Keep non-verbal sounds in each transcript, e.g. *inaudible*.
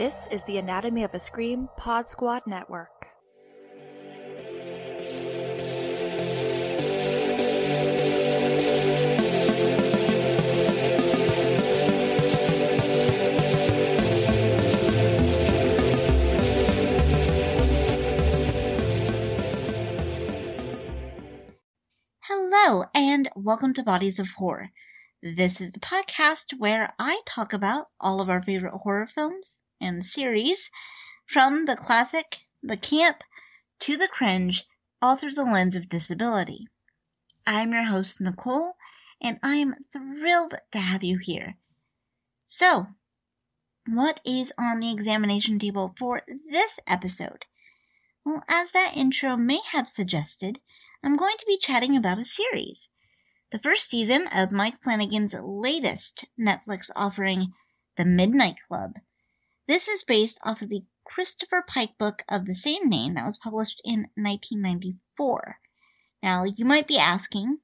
This is the Anatomy of a Scream Pod Squad Network. Hello, and welcome to Bodies of Horror. This is the podcast where I talk about all of our favorite horror films and series, from the classic, the camp, to the cringe, all through the lens of disability. I'm your host, Nicole, and I'm thrilled to have you here. So, what is on the examination table for this episode? Well, as that intro may have suggested, I'm going to be chatting about a series. The first season of Mike Flanagan's latest Netflix offering, The Midnight Club. This is based off of the Christopher Pike book of the same name that was published in 1994. Now, you might be asking,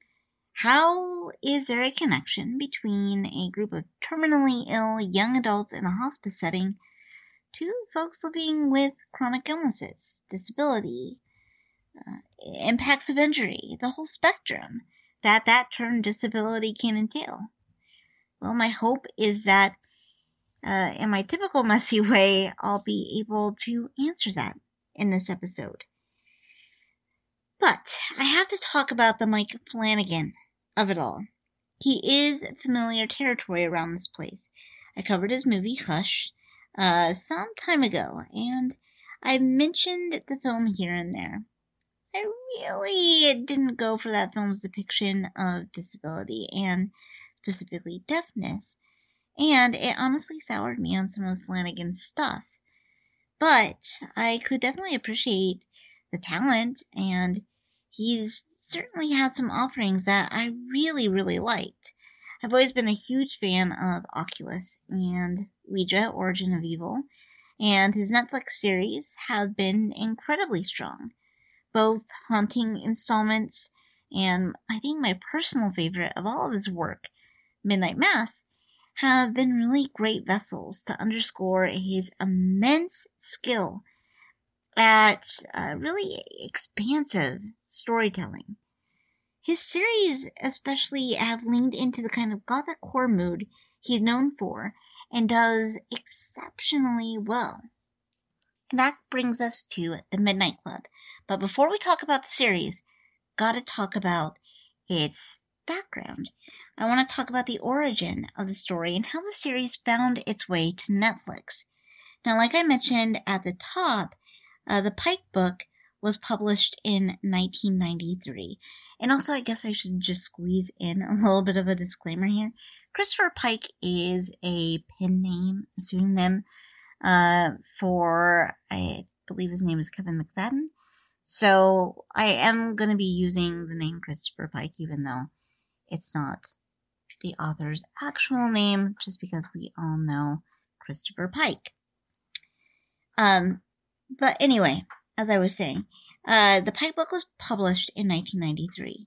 how is there a connection between a group of terminally ill young adults in a hospice setting to folks living with chronic illnesses, disability, uh, impacts of injury, the whole spectrum that that term disability can entail? Well, my hope is that uh, in my typical messy *laughs* way, I'll be able to answer that in this episode. But I have to talk about the Mike Flanagan of it all. He is familiar territory around this place. I covered his movie Hush uh, some time ago, and I've mentioned the film here and there. I really didn't go for that film's depiction of disability and specifically deafness, and it honestly soured me on some of Flanagan's stuff. But I could definitely appreciate the talent, and he's certainly had some offerings that I really, really liked. I've always been a huge fan of Oculus and Ouija Origin of Evil, and his Netflix series have been incredibly strong both haunting installments and I think my personal favorite of all of his work, Midnight Mass, have been really great vessels to underscore his immense skill at uh, really expansive storytelling. His series especially have leaned into the kind of gothic horror mood he's known for and does exceptionally well. And that brings us to The Midnight Club, but before we talk about the series, gotta talk about its background. I want to talk about the origin of the story and how the series found its way to Netflix. Now, like I mentioned at the top, uh, the Pike book was published in 1993. And also, I guess I should just squeeze in a little bit of a disclaimer here. Christopher Pike is a pen name, a pseudonym, uh, for, I believe his name is Kevin McFadden. So I am going to be using the name Christopher Pike, even though it's not the author's actual name, just because we all know Christopher Pike. Um, but anyway, as I was saying, uh, the Pike book was published in 1993.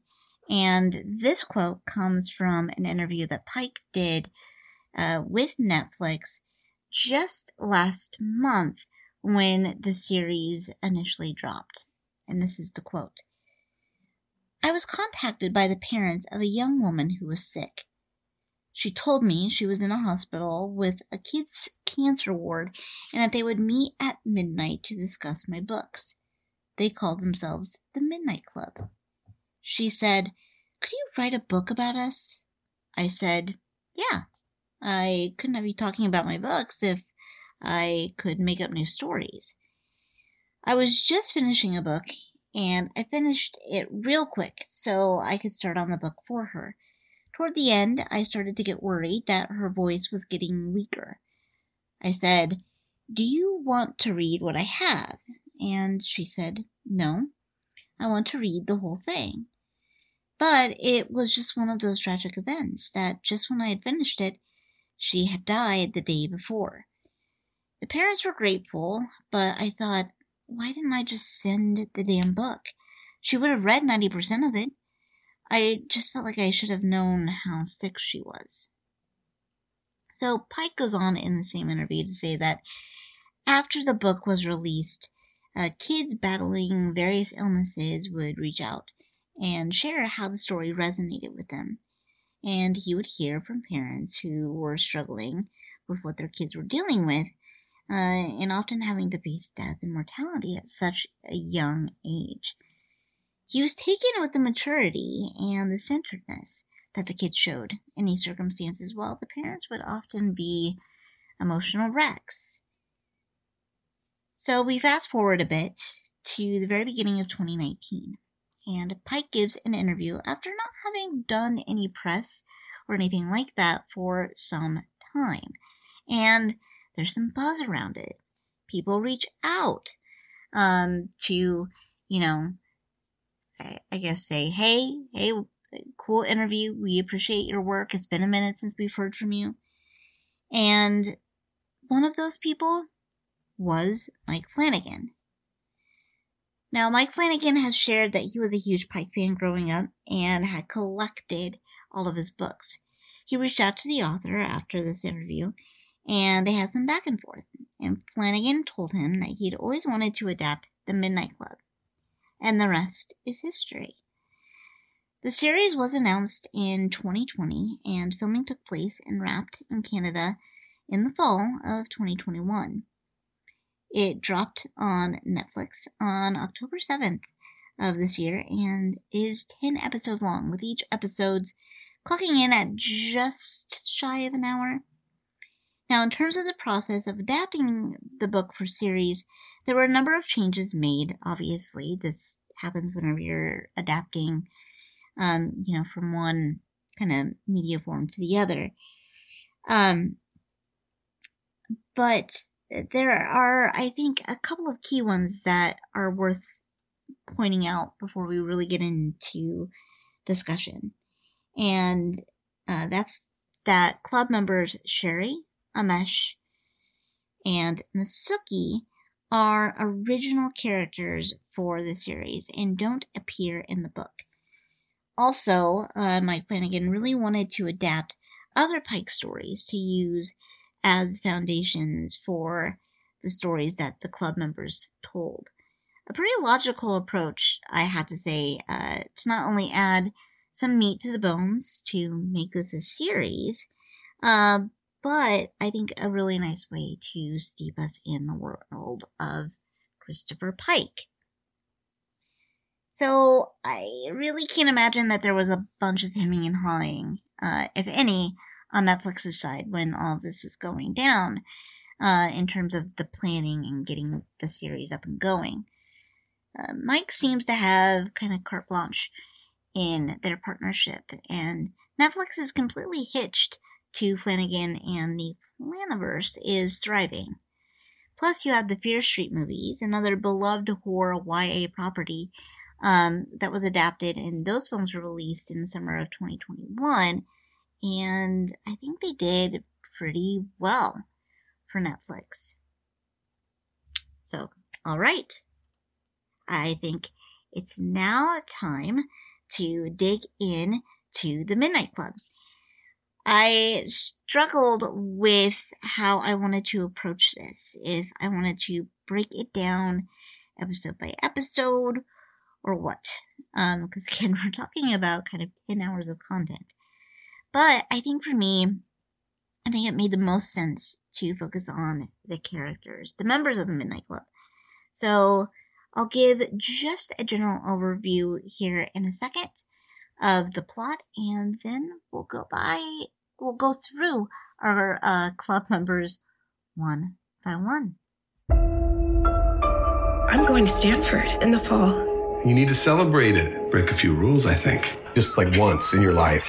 And this quote comes from an interview that Pike did uh, with Netflix just last month when the series initially dropped and this is the quote. I was contacted by the parents of a young woman who was sick. She told me she was in a hospital with a kids' cancer ward and that they would meet at midnight to discuss my books. They called themselves the Midnight Club. She said, Could you write a book about us? I said, Yeah. I couldn't be talking about my books if I could make up new stories. I was just finishing a book and I finished it real quick so I could start on the book for her. Toward the end, I started to get worried that her voice was getting weaker. I said, Do you want to read what I have? And she said, No, I want to read the whole thing. But it was just one of those tragic events that just when I had finished it, she had died the day before. The parents were grateful, but I thought, why didn't I just send the damn book? She would have read 90% of it. I just felt like I should have known how sick she was. So Pike goes on in the same interview to say that after the book was released, uh, kids battling various illnesses would reach out and share how the story resonated with them. And he would hear from parents who were struggling with what their kids were dealing with uh, and often having to face death and mortality at such a young age. He was taken with the maturity and the centeredness that the kids showed in these circumstances, while the parents would often be emotional wrecks. So we fast forward a bit to the very beginning of 2019, and Pike gives an interview after not having done any press or anything like that for some time. And there's some buzz around it. People reach out um, to, you know, I, I guess say, hey, hey, cool interview. We appreciate your work. It's been a minute since we've heard from you. And one of those people was Mike Flanagan. Now, Mike Flanagan has shared that he was a huge Pike fan growing up and had collected all of his books. He reached out to the author after this interview and they had some back and forth. And Flanagan told him that he'd always wanted to adapt The Midnight Club. And the rest is history. The series was announced in 2020, and filming took place and wrapped in Canada in the fall of 2021. It dropped on Netflix on October 7th of this year and is 10 episodes long, with each episode's clocking in at just shy of an hour. Now, in terms of the process of adapting the book for series, there were a number of changes made. Obviously, this happens whenever you're adapting um, you know, from one kind of media form to the other. Um, but there are, I think, a couple of key ones that are worth pointing out before we really get into discussion. And uh, that's that club members Sherry, Amesh, and Natsuki are original characters for the series and don't appear in the book. Also, uh, Mike Flanagan really wanted to adapt other Pike stories to use as foundations for the stories that the club members told. A pretty logical approach, I have to say, uh, to not only add some meat to the bones to make this a series, uh, but I think a really nice way to steep us in the world of Christopher Pike. So I really can't imagine that there was a bunch of hemming and hawing, uh, if any, on Netflix's side when all of this was going down, uh, in terms of the planning and getting the series up and going. Uh, Mike seems to have kind of carte blanche in their partnership, and Netflix is completely hitched to Flanagan, and the Flaniverse is thriving. Plus, you have the Fear Street movies, another beloved horror YA property um, that was adapted, and those films were released in the summer of 2021. And I think they did pretty well for Netflix. So, all right. I think it's now time to dig in to the Midnight Club. I struggled with how I wanted to approach this. If I wanted to break it down episode by episode, or what. Um, because again, *laughs* we're talking about kind of 10 hours of content. But I think for me, I think it made the most sense to focus on the characters, the members of the Midnight Club. So I'll give just a general overview here in a second of the plot, and then we'll go by, we'll go through our uh, club members one by one. I'm going to Stanford in the fall. You need to celebrate it. Break a few rules, I think. Just like once in your life.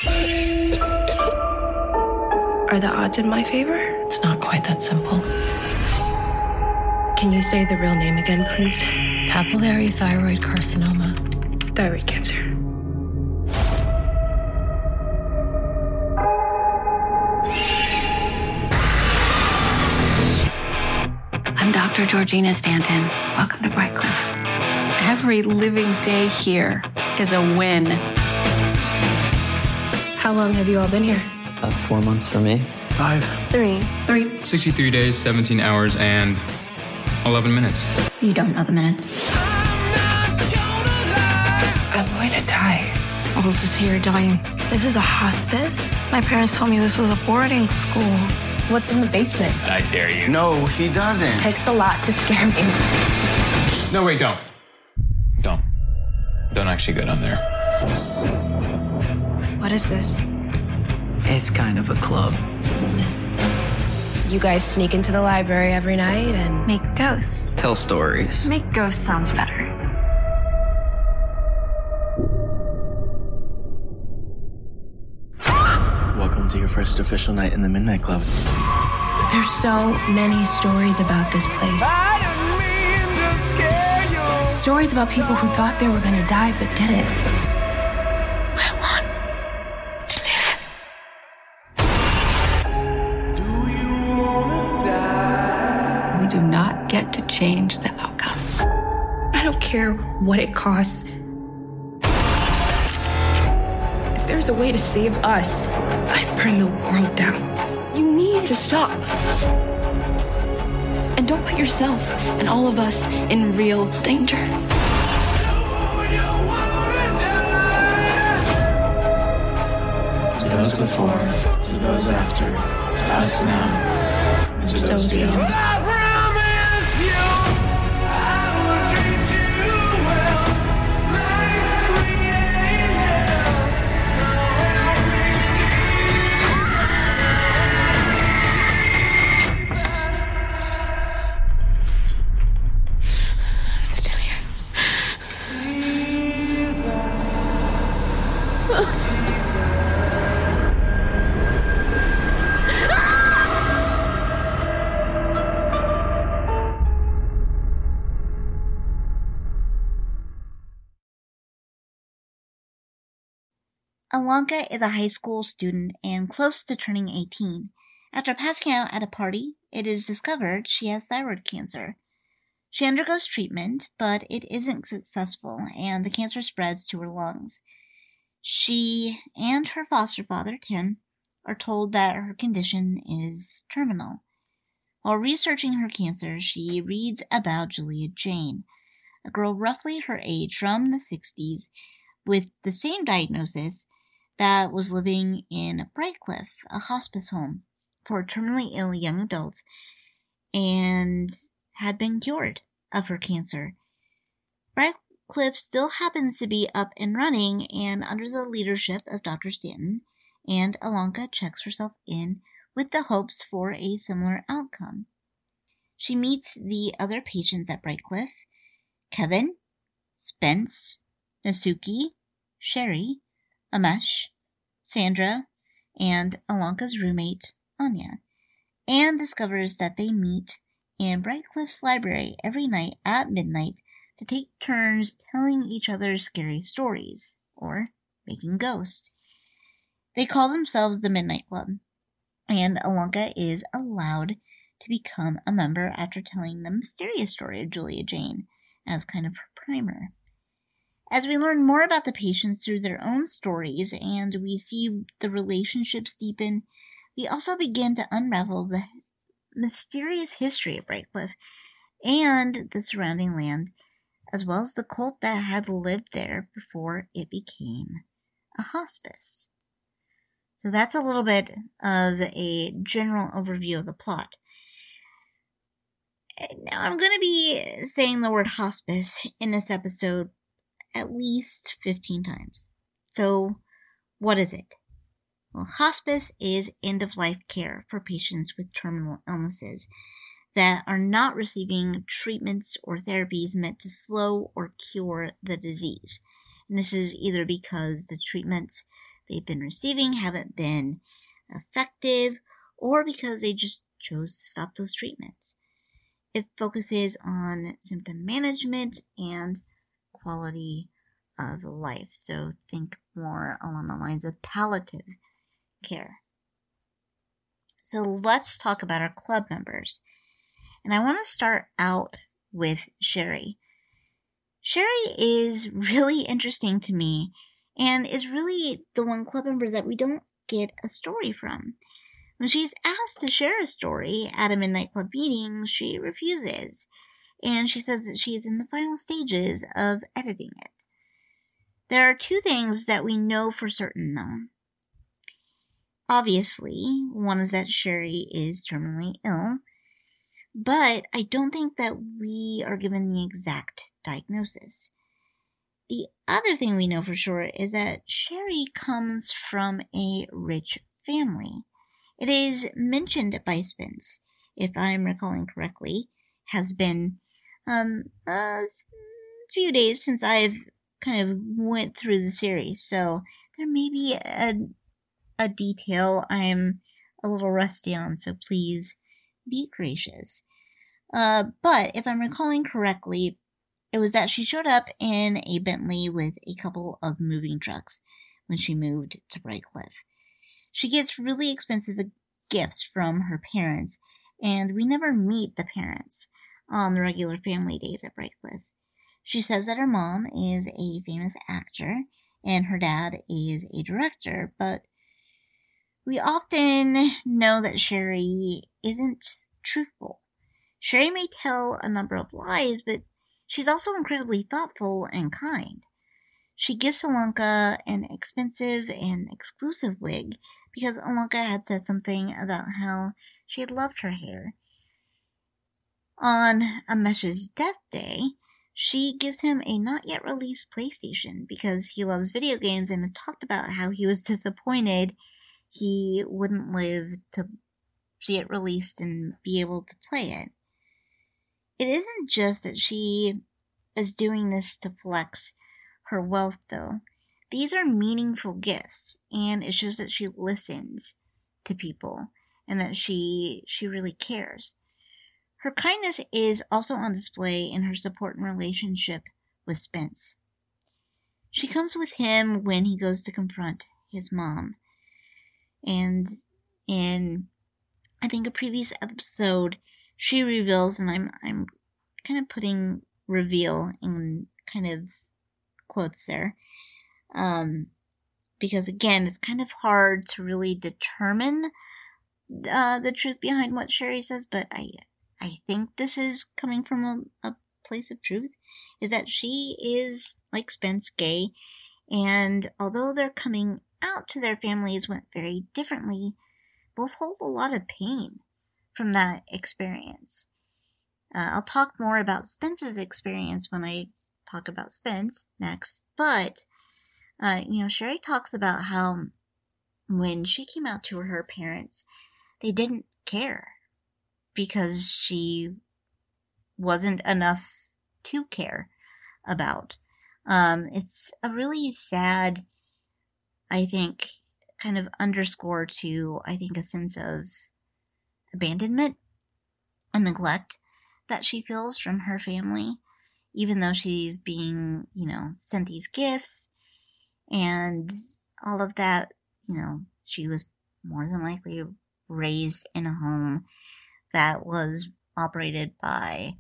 Are the odds in my favor? It's not quite that simple. Can you say the real name again, please? Papillary thyroid carcinoma. Thyroid cancer. I'm Dr. Georgina Stanton. Welcome to Brightcliffe. Every living day here is a win. How long have you all been here? Uh, four months for me. Five. Three. Three. 63 days, 17 hours, and 11 minutes. You don't know the minutes. I'm going to die. All of us here are dying. This is a hospice? My parents told me this was a boarding school. What's in the basement? I dare you. No, he doesn't. Takes a lot to scare me. No, wait, don't. Don't. Don't actually go down there. What is this? It's kind of a club. You guys sneak into the library every night and Make ghosts. Tell stories. Make ghosts sounds better. First official night in the Midnight Club. there's so many stories about this place. Stories about people who thought they were gonna die but didn't. I want to live. We do not get to change the outcome. I don't care what it costs. There's a way to save us, I'd burn the world down. You need to stop. And don't put yourself and all of us in real danger. To those before, to those after, to us now, and to those beyond. Ilonka is a high school student and close to turning 18. After passing out at a party, it is discovered she has thyroid cancer. She undergoes treatment, but it isn't successful and the cancer spreads to her lungs. She and her foster father, Tim, are told that her condition is terminal. While researching her cancer, she reads about Julia Jayne, a girl roughly her age from the 60s with the same diagnosis that was living in Brightcliffe, a hospice home for terminally ill young adults, and had been cured of her cancer. Brightcliffe still happens to be up and running and under the leadership of Dr. Stanton, and Ilonka checks herself in with the hopes for a similar outcome. She meets the other patients at Brightcliffe Kevin, Spence, Natsuki, Sherry, Amesh, Sandra, and Ilonka's roommate, Anya, and discovers that they meet in Brightcliffe's library every night at midnight to take turns telling each other scary stories, or making ghosts. They call themselves the Midnight Club, and Ilonka is allowed to become a member after telling the mysterious story of Julia Jayne as kind of her primer. As we learn more about the patients through their own stories and we see the relationships deepen, we also begin to unravel the mysterious history of Brightcliffe and the surrounding land, as well as the cult that had lived there before it became a hospice. So that's a little bit of a general overview of the plot. Now, I'm going to be saying the word hospice in this episode at least 15 times. So, what is it? Well, hospice is end of life care for patients with terminal illnesses that are not receiving treatments or therapies meant to slow or cure the disease. And this is either because the treatments they've been receiving haven't been effective or because they just chose to stop those treatments. It focuses on symptom management and quality of life. So think more along the lines of palliative care. So let's talk about our club members. And I want to start out with Sherry. Sherry is really interesting to me and is really the one club member that we don't get a story from. When she's asked to share a story at a Midnight Club meeting, she refuses. And she says that she is in the final stages of editing it. There are two things that we know for certain, though. Obviously, one is that Sherry is terminally ill, but I don't think that we are given the exact diagnosis. The other thing we know for sure is that Sherry comes from a rich family. It is mentioned by Spence, if I'm recalling correctly, has been um, a few days since I've kind of went through the series, so there may be a, a detail I'm a little rusty on, so please be gracious. Uh, but if I'm recalling correctly, it was that she showed up in a Bentley with a couple of moving trucks when she moved to Bright Cliff. She gets really expensive gifts from her parents, and we never meet the parents on the regular family days at Bright She says that her mom is a famous actor and her dad is a director, but we often know that Sherry isn't truthful. Sherry may tell a number of lies, but she's also incredibly thoughtful and kind. She gives Ilonka an expensive and exclusive wig because Ilonka had said something about how she loved her hair. On Amesh's death day, she gives him a not yet released PlayStation because he loves video games and talked about how he was *laughs* disappointed he wouldn't live to see it released and be able to play it. It isn't just that she is doing this to flex her wealth, though. These are meaningful gifts, and it shows that she listens to people and that she she really cares. Her kindness is also on display in her support and relationship with Spence. She comes with him when he goes to confront his mom. And in I think a previous episode, she reveals and I'm I'm kind of putting reveal in kind of quotes there. Um because again, it's kind of hard to really determine uh, the truth behind what Sherry says, but I I think this is coming from a, a place of truth, is that she is, like Spence, gay, and although their coming out to their families went very differently, both hold a lot of pain from that experience. Uh, I'll talk more about Spence's experience when I talk about Spence next, but, uh, you know, Sherry talks about how when she came out to her parents, they didn't care because she wasn't enough to care about. Um, it's a really sad, I think, kind of underscore to, I think, a sense of abandonment and neglect that she feels from her family, even though she's being, you know, sent these gifts and all of that, you know, she was more than likely raised in a home that was operated by,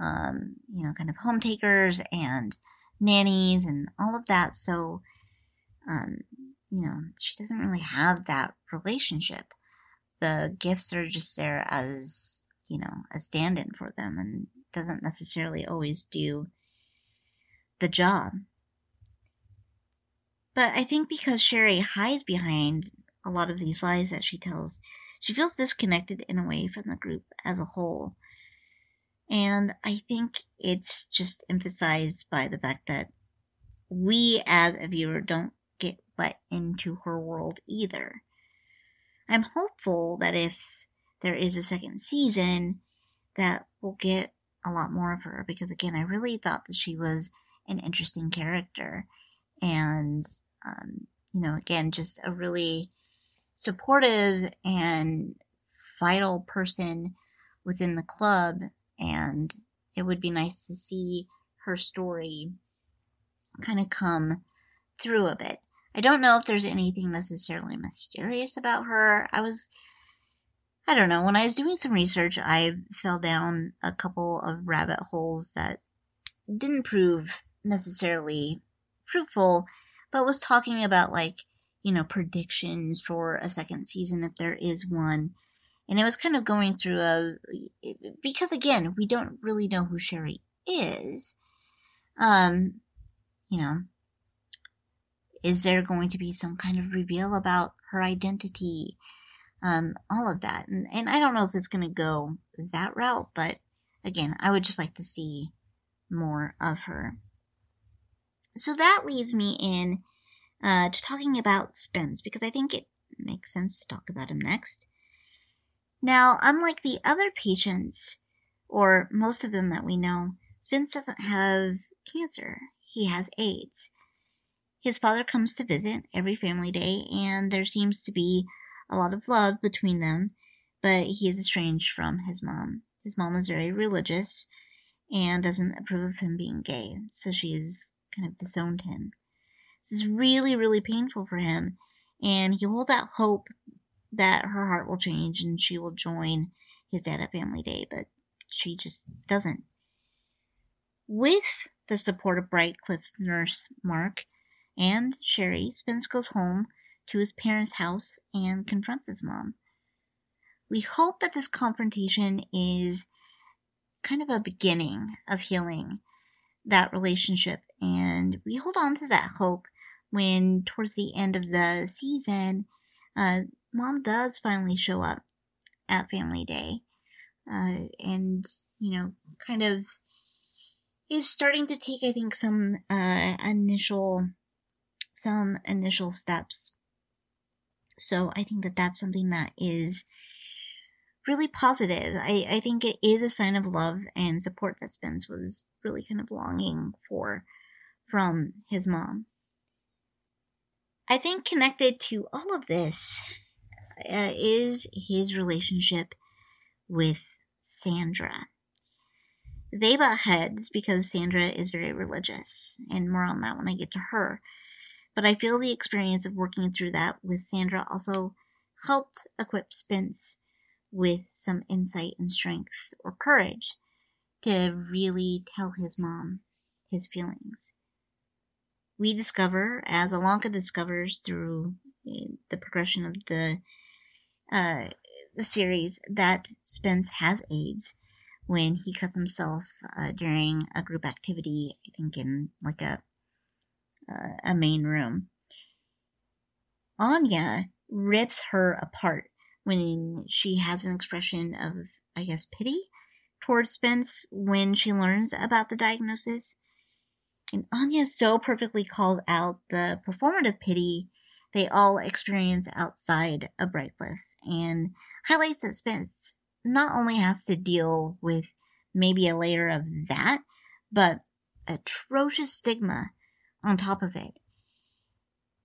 um, you know, kind of home takers and nannies and all of that. So, um, you know, she doesn't really have that relationship. The gifts are just there as, you know, a stand in for them and doesn't necessarily always do the job. But I think because Sherry hides behind a lot of these lies that she tells, she feels disconnected in a way from the group as a whole. And I think it's just emphasized by the fact that we as a viewer don't get let into her world either. I'm hopeful that if there is a second season, that we'll get a lot more of her because again, I really thought that she was an interesting character and, um, you know, again, just a really supportive and vital person within the club and it would be nice to see her story kind of come through a bit. I don't know if there's anything necessarily mysterious about her. I was I don't know, when I was doing some research, I fell down a couple of rabbit holes that didn't prove necessarily fruitful, but was talking about like you know, predictions for a second season if there is one. And it was kind of going through a because again, we don't really know who Sherry is. Um, you know, is there going to be some kind of reveal about her identity? Um, all of that. And, and I don't know if it's going to go that route, but again, I would just like to see more of her. So that leads me in uh, to talking about Spence because I think it makes sense to talk about him next. Now, unlike the other patients, or most of them that we know, Spence doesn't have cancer. He has AIDS. His father comes to visit every family day, and there seems to be a lot of love between them, but he is estranged from his mom. His mom is very religious and doesn't approve of him being gay, so she has kind of disowned him. This is really, really painful for him, and he holds out hope that her heart will change and she will join his dad at family day, but she just doesn't. With the support of Brightcliffe's nurse, Mark, and Sherry, Spence goes home to his parents' house and confronts his mom. We hope that this confrontation is kind of a beginning of healing that relationship, and we hold on to that hope when, towards the end of the season, uh, mom does finally show up at family day, uh, and you know, kind of is starting to take, I think, some uh, initial some initial steps. So I think that that's something that is really positive. I, I think it is a sign of love and support that Spence was really kind of longing for from his mom. I think connected to all of this uh, is his relationship with Sandra. They butt heads because Sandra is very religious, and more on that when I get to her. But I feel the experience of working through that with Sandra also helped equip Spence with some insight and strength or courage to really tell his mom his feelings. We discover, as Ilonka discovers through eh, the progression of the uh, the series, that Spence has AIDS when he cuts himself uh, during a group activity. I think in like a uh, a main room. Anya rips her apart when she has an expression of, I guess, pity towards Spence when she learns about the diagnosis. And Anya so perfectly calls out the performative pity they all experience outside of Brightcliffe and highlights that Spence not only has to deal with maybe a layer of that, but atrocious stigma on top of it.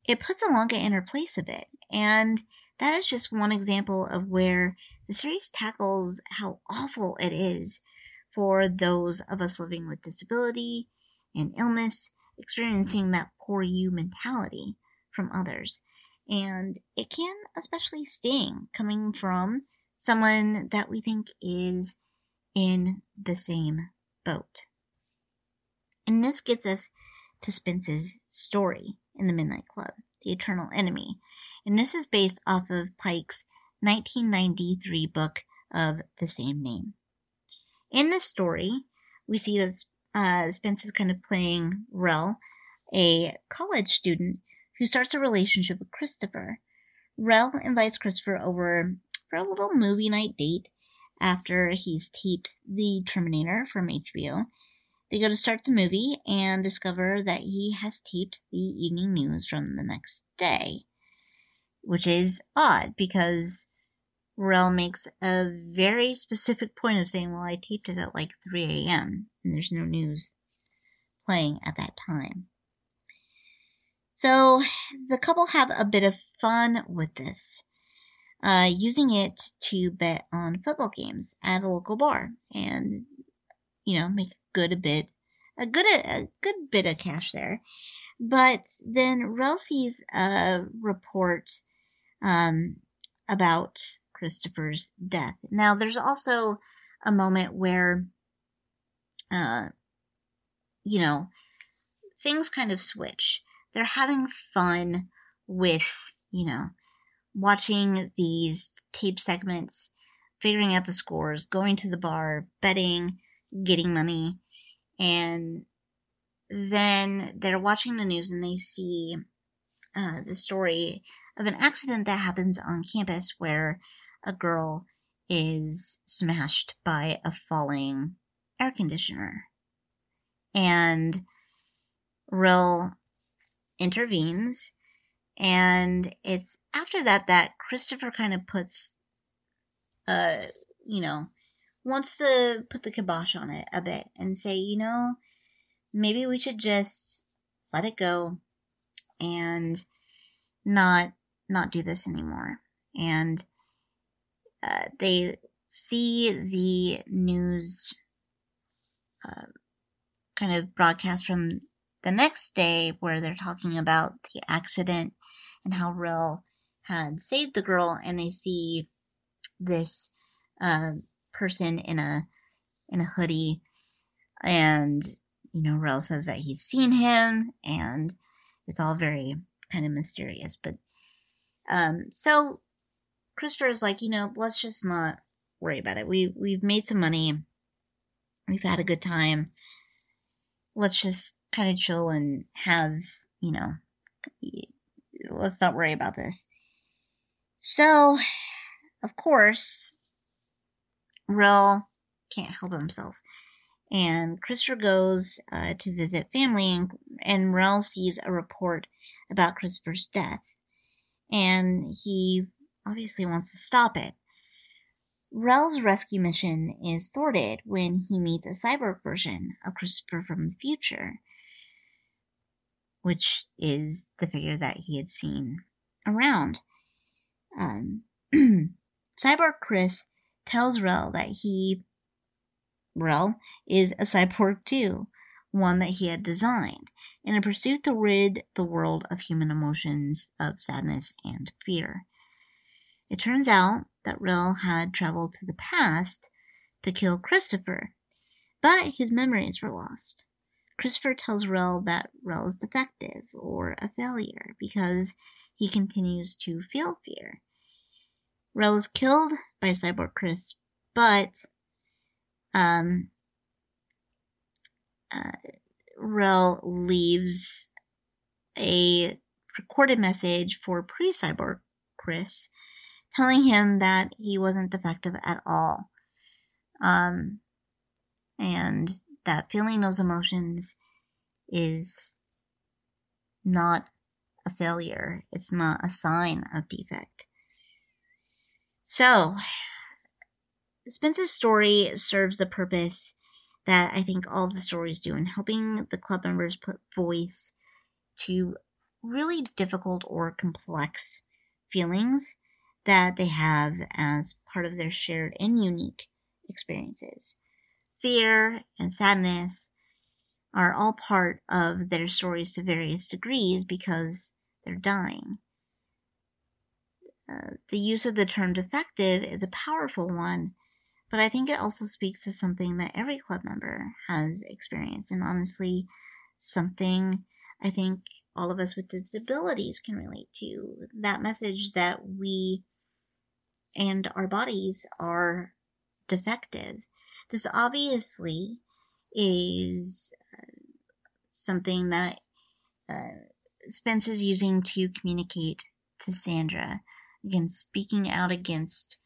It puts Ilonka in her place a bit, and that is just one example of where the series tackles how awful it is for those of us living with disability and illness, experiencing that poor you mentality from others. And it can especially sting coming from someone that we think is in the same boat. And this gets us to Spence's story in the Midnight Club, The Eternal Enemy. And this is based off of Pike's 1993 book of the same name. In this story, we see that uh, Spence is kind of playing Rel, a college student who starts a relationship with Christopher. Rel invites Christopher over for a little movie night date after he's taped The Terminator from HBO they go to start the movie and discover that he has taped the evening news from the next day, which is odd because Rel makes a very specific point of saying, Well, I taped it at like 3 a.m., and there's no news playing at that time. So the couple have a bit of fun with this, uh, using it to bet on football games at a local bar and, you know, make good a bit, a good a, good bit of cash there. But then Rel sees a report um, about Christopher's death. Now, there's also a moment where, uh, you know, things kind of switch. They're having fun with, you know, watching these tape segments figuring out the scores, going to the bar, betting, getting money, and then they're watching the news and they see uh, the story of an accident that happens on campus where a girl is smashed by a falling air conditioner. And Rill intervenes. And it's after that that Christopher kind of puts, uh, you know, wants to put the kibosh on it a bit and say, you know, maybe we should just let it go and not not do this anymore. And uh, they see the news uh, kind of broadcast from the next day where they're talking about the accident and how Rill had saved the girl, and they see this uh, person in a in a hoodie, and you know Rill says that he's seen him, and it's all very kind of mysterious. But um, so Christopher is like, you know, let's just not worry about it. We we've made some money, we've had a good time. Let's just kind of chill and have, you know, let's not worry about this. So, of course, Rill can't help himself. And Christopher goes uh, to visit family, and, and Rill sees a report about Christopher's death. And he obviously wants to stop it. Rel's rescue mission is thwarted when he meets a cyborg version of Christopher from the future which is the figure that he had seen around. Um, *clears throat* cyborg Chris tells Rel that he, Rel, is a cyborg too, one that he had designed, in a pursuit to rid the world of human emotions of sadness and fear. It turns out that Rill had traveled to the past to kill Christopher, but his memories were lost. Christopher tells Rill that Rill is defective or a failure because he continues to feel fear. Rill is killed by Cyborg Chris, but um, uh, Rill leaves a recorded message for pre Cyborg Chris telling him that he wasn't defective at all. Um, and that feeling those emotions is not a failure. It's not a sign of defect. So, Spence's story serves the purpose that I think all the stories do in helping the club members put voice to really difficult or complex feelings that they have as part of their shared and unique experiences fear and sadness are all part of their stories to various degrees because they're dying. Uh, the use of the term defective is a powerful one, but I think it also speaks to something that every club member has experienced, and honestly, something I think all of us with disabilities can relate to. That message that we and our bodies are defective. This obviously is uh, something that uh, Spence is using to communicate to Sandra. Again, speaking out against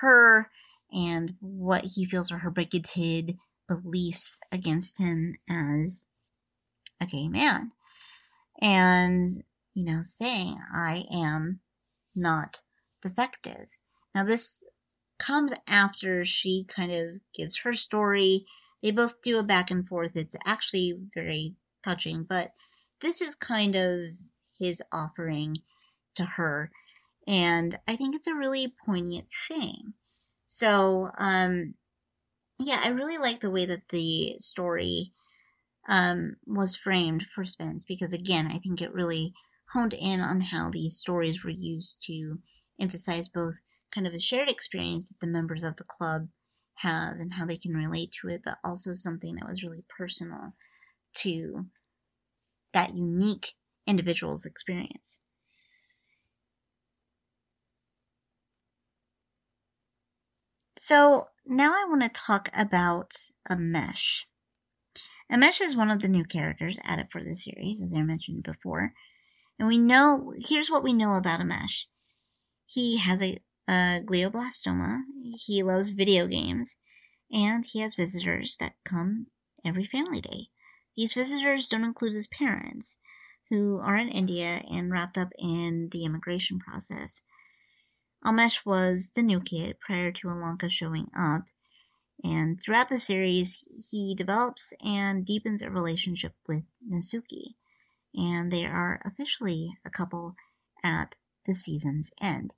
her and what he feels are her bigoted beliefs against him as a gay man. And, you know, saying, I am not defective. Now, this comes after she kind of gives her story. They both do a back and forth. It's actually very touching, but this is kind of his offering to her. And I think it's a really poignant thing. So, um, yeah, I really like the way that the story um, was framed for Spence because, again, I think it really honed in on how these stories were used to emphasize both kind of a shared experience that the members of the club have and how they can relate to it, but also something that was really personal to that unique individual's experience. So now I want to talk about Amesh. Amesh is one of the new characters added for the series, as I mentioned before. And we know, here's what we know about Amesh. He has a, a glioblastoma, he loves video games, and he has visitors that come every family day. These visitors don't include his parents, who are in India and wrapped up in the immigration process. Amesh was the new kid prior to Ilonka showing up, and throughout the series, he develops and deepens a relationship with Natsuki, and they are officially a couple at the season's end,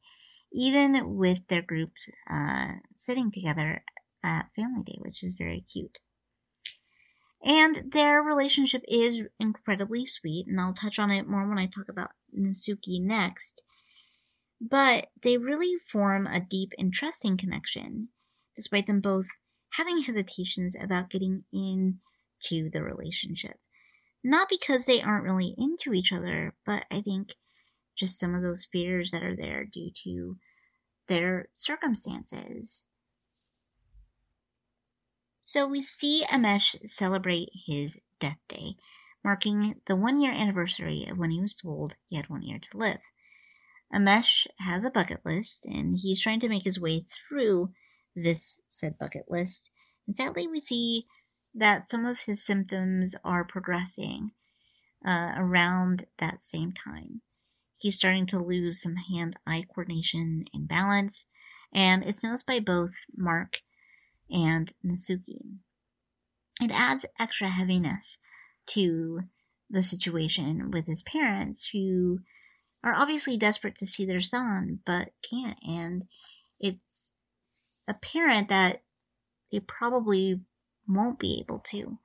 even with their groups uh, sitting together at Family Day, which is very cute. And their relationship is incredibly sweet, and I'll touch on it more when I talk about Natsuki next. But they really form a deep and trusting connection, despite them both having hesitations about getting into the relationship. Not because they aren't really into each other, but I think just some of those fears that are there due to their circumstances. So we see Amesh celebrate his death day, marking the one year anniversary of when he was told he had one year to live. Amesh has a bucket list and he's trying to make his way through this said bucket list. And sadly, we see that some of his symptoms are progressing uh, around that same time. He's starting to lose some hand eye coordination and balance, and it's noticed by both Mark and Natsuki. It adds extra heaviness to the situation with his parents who are obviously desperate to see their son but can't and it's apparent that they probably won't be able to.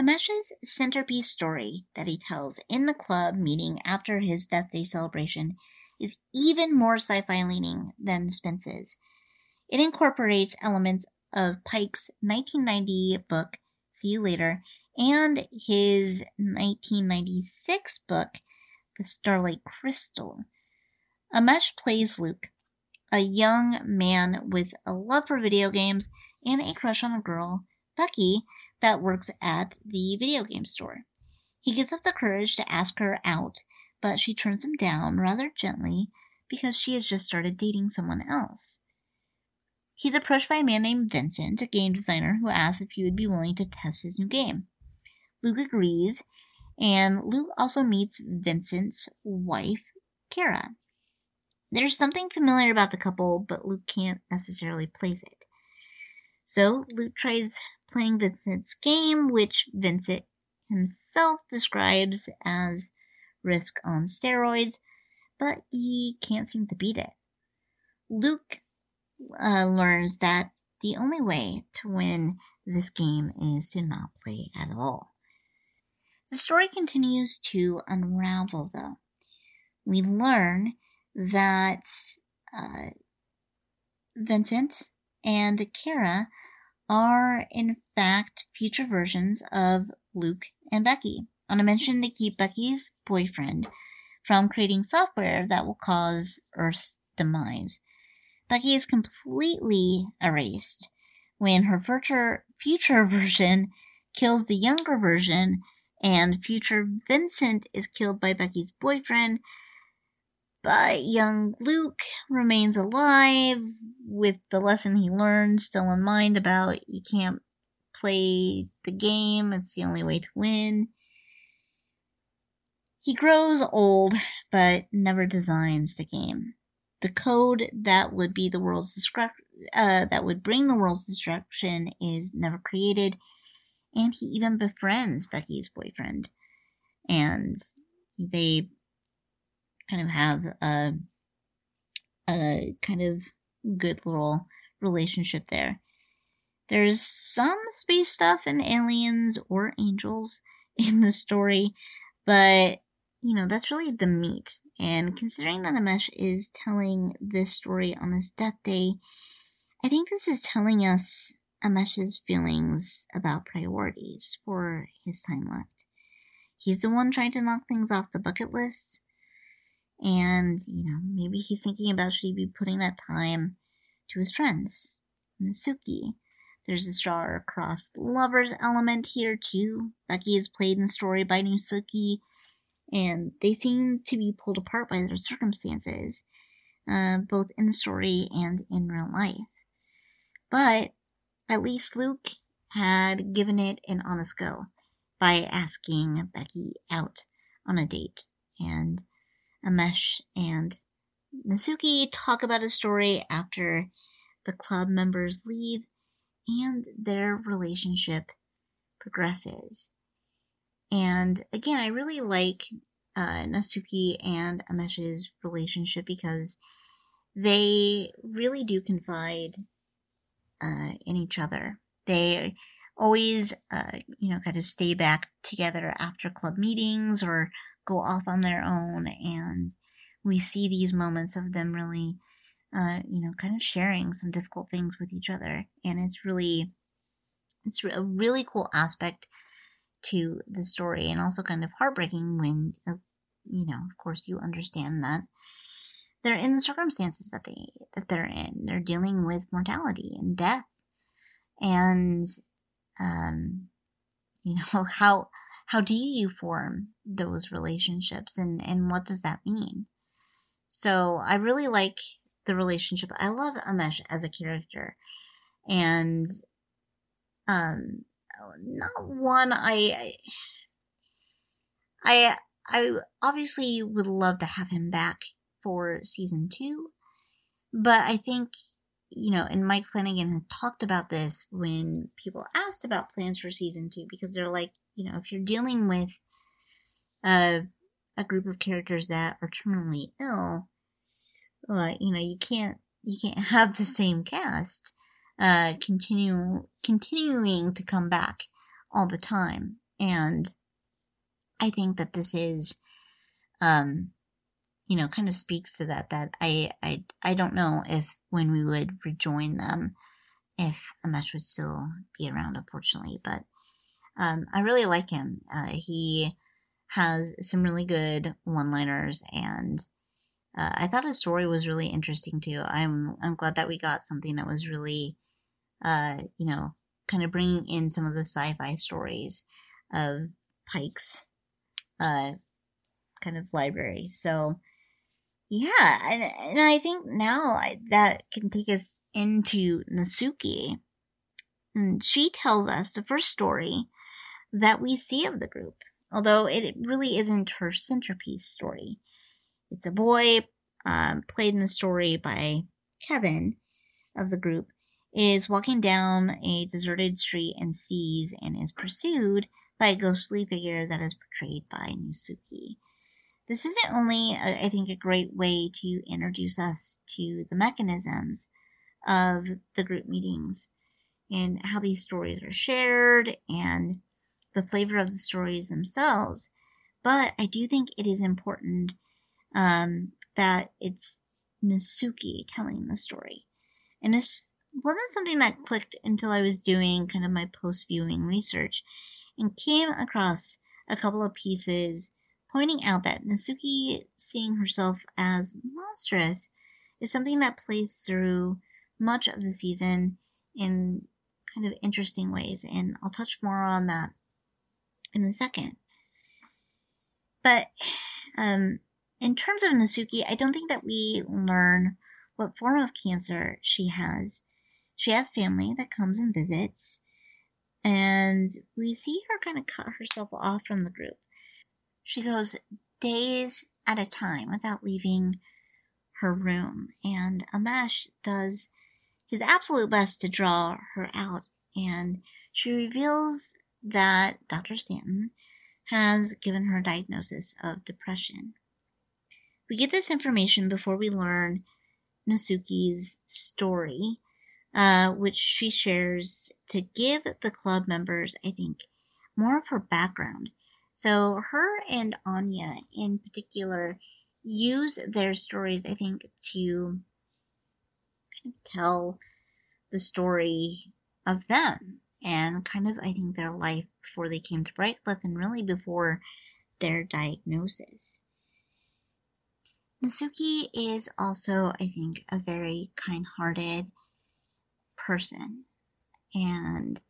Amesh's centerpiece story that he tells in the club meeting after his death day celebration is even more sci-fi leaning than Spence's. It incorporates elements of Pike's 1990 book, See You Later, and his 1996 book, The Starlight Crystal. Amesh plays Luke, a young man with a love for video games and a crush on a girl, Becky, that works at the video game store. He gets up the courage to ask her out, but she turns him down rather gently because she has just started dating someone else. He's approached by a man named Vincent, a game designer, who asks if he would be willing to test his new game. Luke agrees, and Luke also meets Vincent's wife, Kara. There's something familiar about the couple, but Luke can't necessarily place it. So Luke tries playing Vincent's game, which Vincent himself describes as risk on steroids, but he can't seem to beat it. Luke uh, learns that the only way to win this game is to not play at all. The story continues to unravel, though. We learn that uh, Vincent and Kara are, in fact, future versions of Luke and Becky on a mission to keep Becky's boyfriend from creating software that will cause Earth's demise. Becky is completely erased when her future, future *laughs* version kills the younger version and future Vincent is killed by Becky's boyfriend. But young Luke remains alive with the lesson he learned still in mind about you can't play the game, it's the only way to win. He grows old, but never designs the game the code that would be the world's destruction, uh, that would bring the world's destruction is never created. And he even befriends Becky's boyfriend. And they kind of have a, a kind of good little relationship there. There's some space stuff and aliens or angels *laughs* in the story, but you know, that's really the meat. And considering that Amesh is telling this story on his death day, I think this is telling us Amesh's feelings about priorities for his time left. He's the one trying to knock things off the bucket list. And, you know, maybe he's thinking about should he be putting that time to his friends, Natsuki. There's a star-crossed lovers element here too. Becky is played in the story by Natsuki, and they seem to be pulled apart by their circumstances, uh, both in the story and in real life. But at least Luke had given it an honest go by asking Becky out on a date, and Amesh and Natsuki talk about a story after the club members leave and their relationship progresses. And again, I really like uh, Natsuki and Amesh's relationship because they really do confide uh, in each other. They always, uh, you know, kind of stay back together after club meetings or go off on their own. And we see these moments of them really, uh, you know, kind of sharing some difficult things with each other. And it's really, it's a really cool aspect to the story and also kind of heartbreaking when, uh, you know, of course you understand that they're in the circumstances that they, that they're in. They're dealing with mortality and death. And, um, you *laughs* know, how, how do you form those relationships and, and what does that mean? So I really like the relationship. I love Amesh as a character. And, um, not one I, I, I obviously would love to have him back for season two, but I think you know, and Mike Flanagan had talked about this when people asked about plans for season two because they're like, you know, if you're dealing with a a group of characters that are terminally ill, well, you know, you can't you can't *laughs* have the same cast uh continue continuing to come back all the time. And I think that this is um you know, kind of speaks to that. That I, I, I don't know if when we would rejoin them, if Amesh would still be around, unfortunately. But um, I really like him. Uh, he has some really good one-liners, and uh, I thought his story was really interesting too. I'm, I'm glad that we got something that was really, uh, you know, kind of bringing in some of the sci-fi stories of Pike's, uh, kind of library. So yeah, and, and I think now that can take us into Natsuki. And she tells us the first story that we see of the group, although it really isn't her centerpiece story. It's a boy um, played in the story by Kevin of the group is walking down a deserted street and sees and is pursued by a ghostly figure that is portrayed by Natsuki. This isn't only, I think, a great way to introduce us to the mechanisms of the group meetings and how these stories are shared and the flavor of the stories themselves, but I do think it is important um, that it's Natsuki telling the story. And this wasn't something that clicked until I was doing kind of my post viewing research and came across a couple of pieces pointing out that Natsuki seeing herself as monstrous is something that plays through much of the season in kind of interesting ways, and I'll touch more on that in a second. But um, in terms of Natsuki, I don't think that we learn what form of cancer she has. She has family that comes and visits, and we see her kind of cut herself off from the group. She goes days at a time without leaving her room, and Amesh does his absolute best to draw her out, and she reveals that Dr. Stanton has given her a diagnosis of depression. We get this information before we learn Natsuki's story, uh, which she shares to give the club members, I think, more of her background so her and Anya in particular use their stories, I think, to kind of tell the story of them and kind of, I think, their life before they came to Brightcliffe and really before their diagnosis. Natsuki is also, I think, a very kind hearted person. And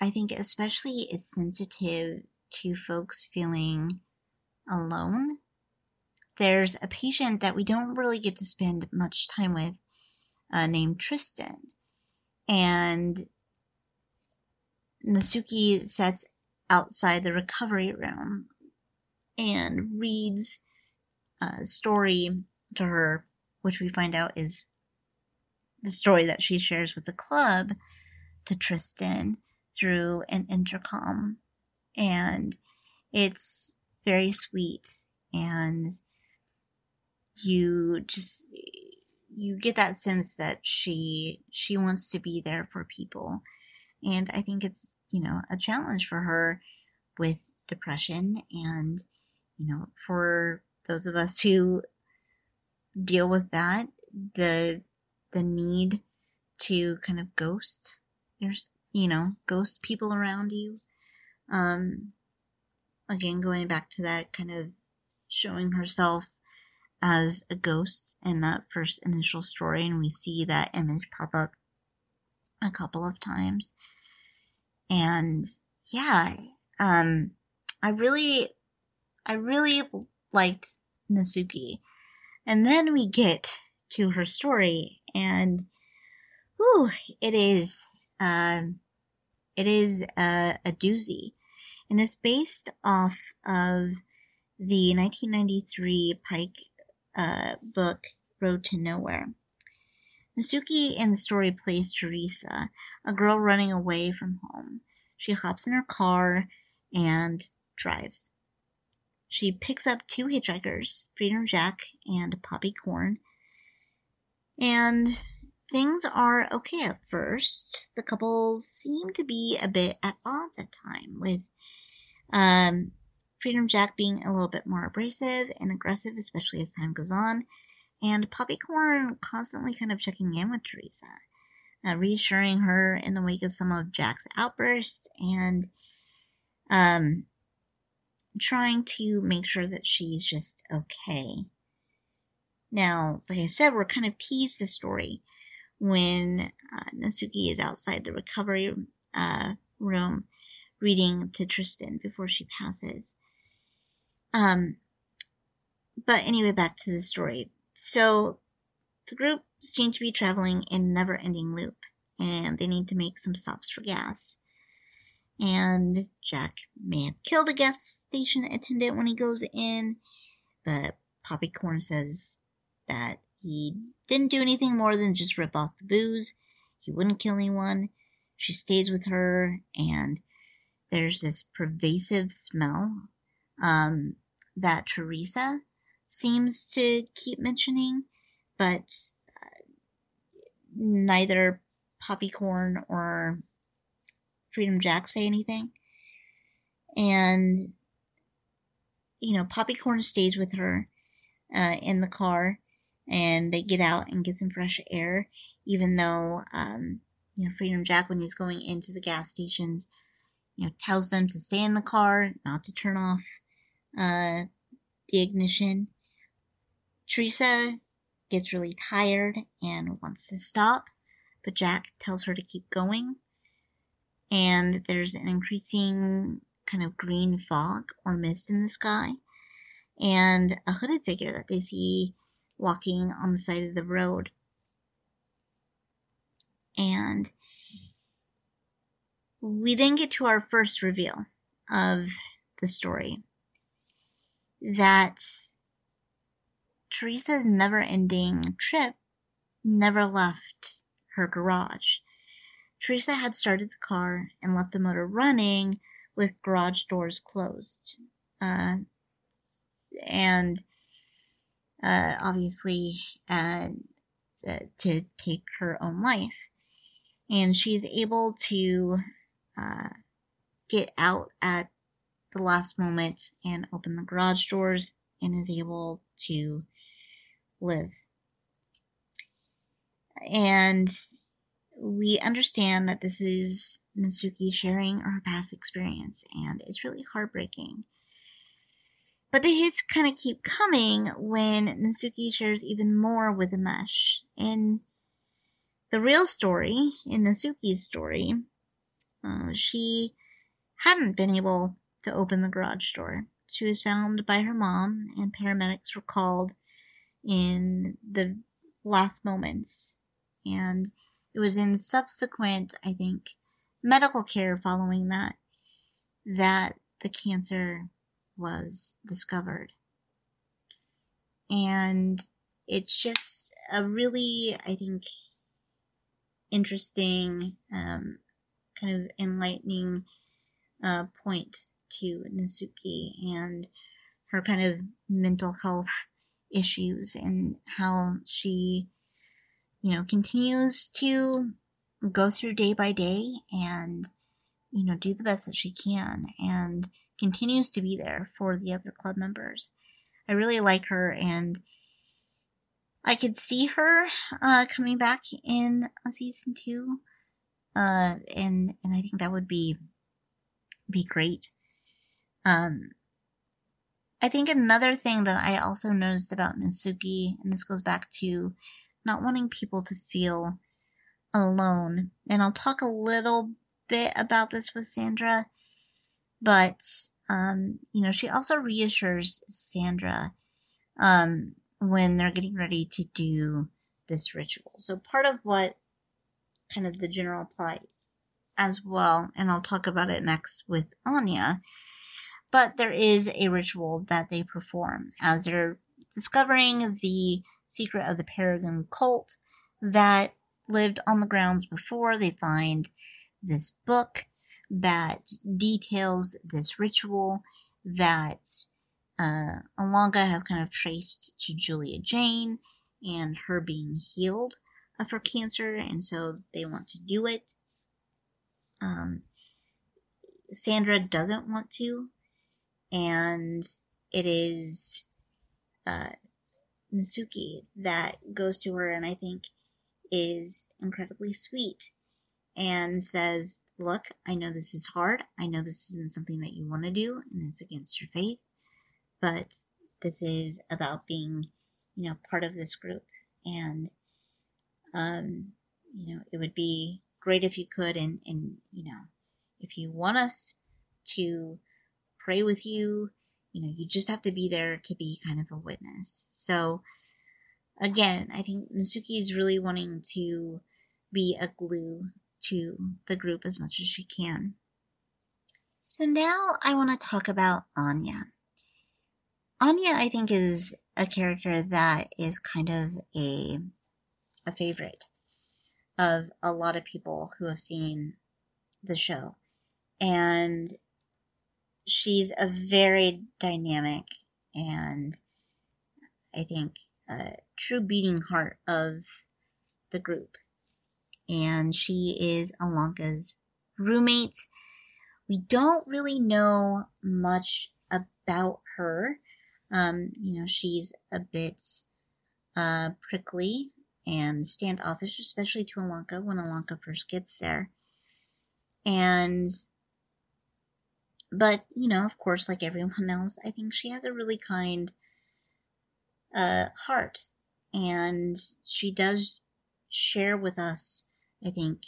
I think especially is sensitive to folks feeling alone. There's a patient that we don't really get to spend much time with uh, named Tristan. And Natsuki sits outside the recovery room and reads a story to her, which we find out is the story that she shares with the club to Tristan through an intercom. And it's very sweet. And you just you get that sense that she she wants to be there for people and i think it's you know a challenge for her with depression and you know for those of us who deal with that the the need to kind of ghost there's you know ghost people around you. Um again going back to that kind of showing herself as a ghost in that first initial story and we see that image pop up a couple of times. And yeah um i really i really liked natsuki. And then we get to her story and whew, it is um it is a, a doozy. And it's based off of the 1993 Pike uh, book, Road to Nowhere. Natsuki in the story plays Teresa, a girl running away from home. She hops in her car and drives. She picks up two hitchhikers, Freedom Jack and Poppy Corn, and things are okay at first. The couple seem to be a bit at odds at time, with um, Freedom Jack being a little bit more abrasive and aggressive, especially as time goes on, and Poppycorn constantly kind of checking in with Teresa, uh, reassuring her in the wake of some of Jack's outbursts, and um, trying to make sure that she's just okay. Now, like I said, we're kind of teased the story when uh, Natsuki is outside the recovery uh, room reading to Tristan before she passes. Um, but anyway, back to the story. So the group seem to be traveling in never ending loop, and they need to make some stops for gas. And Jack may have killed a gas station attendant when he goes in, but Poppycorn says that he didn't do anything more than just rip off the booze. He wouldn't kill anyone. She stays with her, and there's this pervasive smell um, that Teresa seems to keep mentioning, but uh, neither Poppycorn or Freedom Jack say anything. And, you know, Poppycorn stays with her uh, in the car and they get out and get some fresh air, even though, um, you know, Freedom Jack, when he's going into the gas stations, you know, tells them to stay in the car, not to turn off uh, the ignition. Teresa gets really tired and wants to stop, but Jack tells her to keep going. And there's an increasing kind of green fog or mist in the sky, and a hooded figure that they see walking on the side of the road. And we then get to our first reveal of the story that Teresa's never ending trip never left her garage. Teresa had started the car and left the motor running with garage doors closed. Uh, and uh, obviously uh, uh to take her own life. And she's able to uh, get out at the last moment and open the garage doors and is able to live. And we understand that this is Natsuki sharing her past experience, and it's really heartbreaking. But the hits kind of keep coming when Natsuki shares even more with Amesh. In the real story in Natsuki's story, uh, she hadn't been able to open the garage door. She was found by her mom, and paramedics were called in the last moments. And it was in subsequent, I think, medical care following that, that the cancer was discovered. And it's just a really, I think, interesting, um, kind of enlightening uh, point to Natsuki and her kind of mental health issues and how she, you know, continues to go through day by day and, you know, do the best that she can and continues to be there for the other club members. I really like her and I could see her uh, coming back in a season two. Uh, and and I think that would be be great. Um, I think another thing that I also noticed about Natsuki, and this goes back to not wanting people to feel alone, and I'll talk a little bit about this with Sandra, but um, you know, she also reassures Sandra um, when they're getting ready to do this ritual. So part of what kind of the general plot as well, and I'll talk about it next with Anya. But there is a ritual that they perform as they're discovering the secret of the Paragon cult that lived on the grounds before. They find this book that details this ritual that uh, Ilonka has kind of traced to Julia Jayne and her being healed of her cancer, and so they want to do it. Um, Sandra doesn't want to, and it is uh, Natsuki that goes to her and I think is incredibly sweet and says, Look, I know this is hard. I know this isn't something that you want to do and it's against your faith, but this is about being, you know, part of this group. And, um, you know, it would be great if you could and and you know if you want us to pray with you. You know you just have to be there to be kind of a witness. So again i think natsuki is really wanting to be a glue to the group as much as she can. So now i want to talk about anya. Anya i think is a character that is kind of a a favorite of a lot of people who have seen the show. And she's a very dynamic and I think a true beating heart of the group. And she is Ilonka's roommate. We don't really know much about her. Um, you know, she's a bit uh, prickly and standoffish, especially to Ilonka when Ilonka first gets there. And, but, you know, of course, like everyone *laughs* else, I think she has a really kind uh, heart. And she does share with us, I think,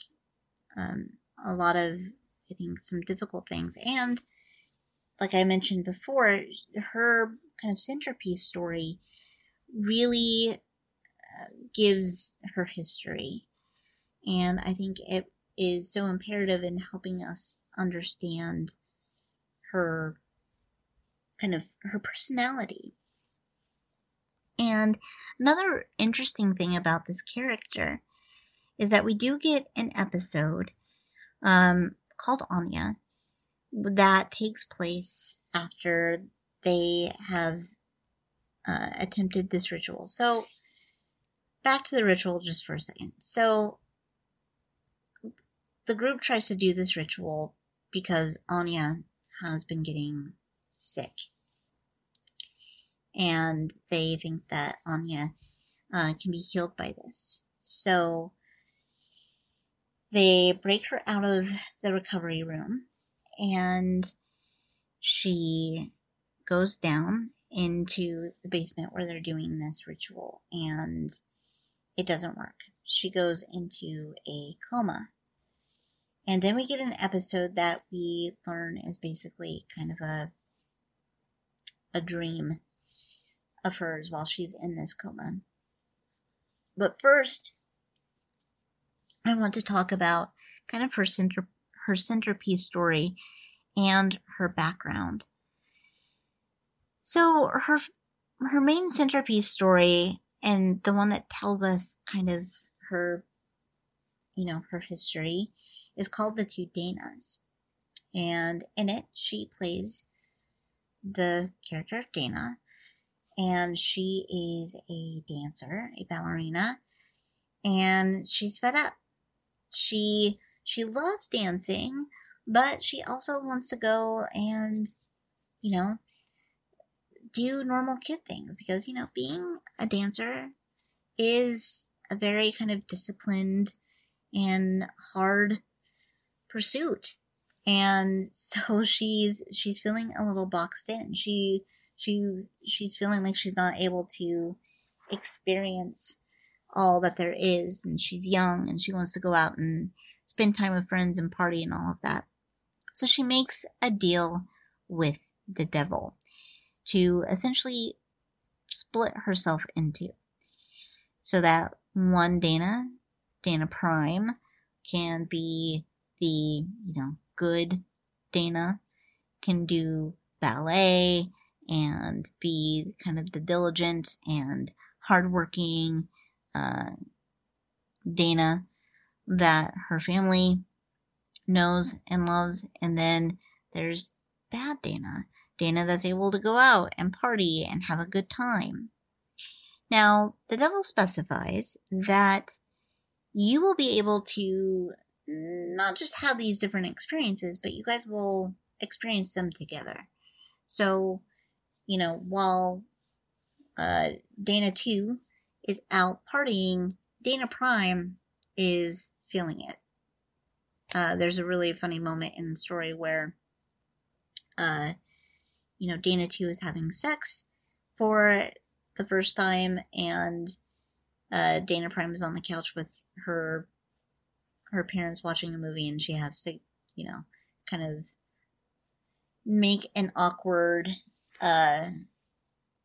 um, a lot of, I think, some difficult things. And, like I mentioned before, her kind of centerpiece story really gives her history. And I think it is so imperative in helping us understand her kind of her personality. And another interesting thing about this character is that we do get an episode um, called Anya that takes place after they have uh, attempted this ritual. So back to the ritual just for a second. So, the group tries to do this ritual because Anya has been getting sick. And they think that Anya uh, can be healed by this. So, they break her out of the recovery room and she goes down into the basement where they're doing this ritual and it doesn't work. she goes into a coma. And then we get an episode that we learn is basically kind of a a dream of hers while she's in this coma. But first, I want to talk about kind of her center her centerpiece story and her background. So her her main centerpiece story and the one that tells us kind of her you know her history is called the two danas. And in it she plays the character of dana. And she is a dancer a ballerina. And she's fed up. She she loves dancing but she also wants to go and you know do normal kid things. Because you know being a dancer is a very kind of disciplined and hard pursuit. And so *laughs* she's she's feeling a little boxed in. She she she's feeling like she's not able to experience all that there is. And she's young and she wants to go out and spend time with friends and party and all of that. So she makes a deal with the devil to essentially split herself into so that one Dana, Dana Prime, can be the, you know, good Dana, can do ballet and be kind of the diligent and hardworking uh, Dana that her family knows and loves. And then there's bad Dana, Dana that's able to go out and party and have a good time. Now, the devil specifies that you will be able to not just have these different experiences, but you guys will experience them together. So, you know, while uh, Dana 2 is out partying, Dana Prime is feeling it. Uh, there's a really funny moment in the story where, uh, you know, Dana 2 is having sex for the first time, and uh, Dana Prime is on the couch with her her parents watching a movie, and she has to, you know, kind of make an awkward uh,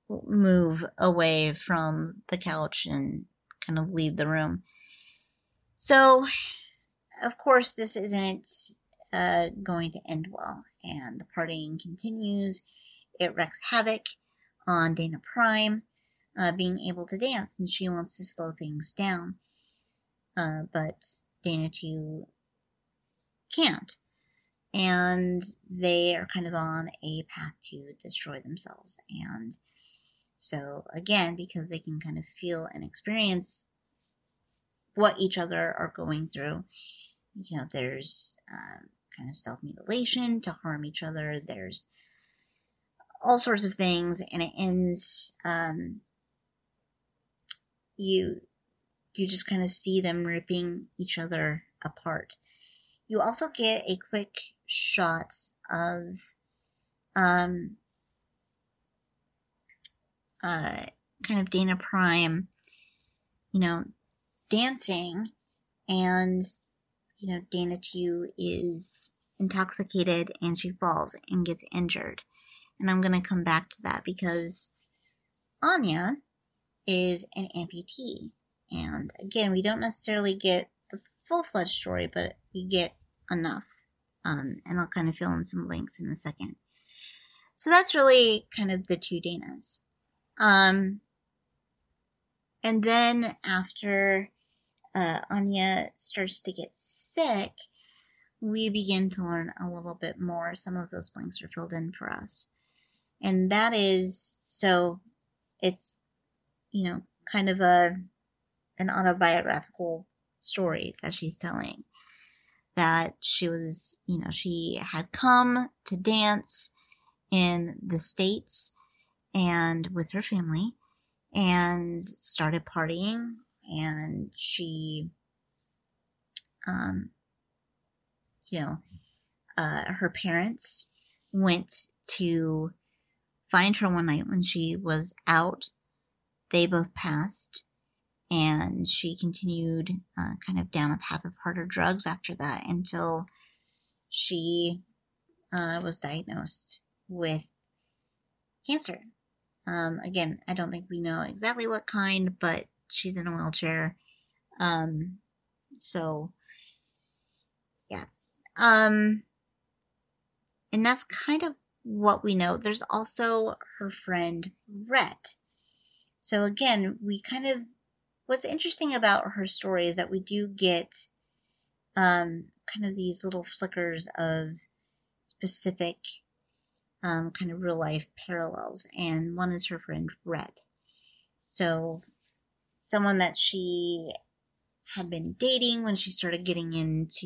move away from the couch and kind of leave the room. So, of course, this isn't uh, going to end well, and the partying continues. It wreaks havoc on Dana Prime uh, being able to dance, and she wants to slow things down. Uh, but Dana 2 can't. And they are kind of on a path to destroy themselves. And so, again, because they can kind of feel and experience what each other are going through, you know, there's uh, kind of self mutilation to harm each other, there's all sorts of things, and it ends um, you you just kind of see them ripping each other apart. You also get a quick shot of um uh kind of Dana Prime, you know, dancing and you know, Dana 2 is intoxicated and she falls and gets injured. And I'm to come back to that because Anya is an amputee. And again, we don't necessarily get the full fledged story, but we get enough. Um, and I'll kind of fill in some links in a second. So that's really kind of the two Danas. Um, and then after uh, Anya starts to get sick, we begin to learn a little bit more. Some of those blanks are filled in for us. And that is so it's you know, kind of a an autobiographical story that she's telling. That she was, you know, she had come to dance in the States and with her family and started partying. And she um you know uh her parents went to find her one night when she was out. They both passed and she continued uh, kind of down a path of harder drugs after that until she uh, was diagnosed with cancer. Um, again, I don't think we know exactly what kind, but she's in a wheelchair. Um, so, yeah. Um, and that's kind of what we know. There's also her friend Rhett. So again, we kind of what's interesting about her story is that we do get um, kind of these little flickers of specific um, kind of real life parallels, and one is her friend Rhett. So, someone that she had been dating when she started getting into,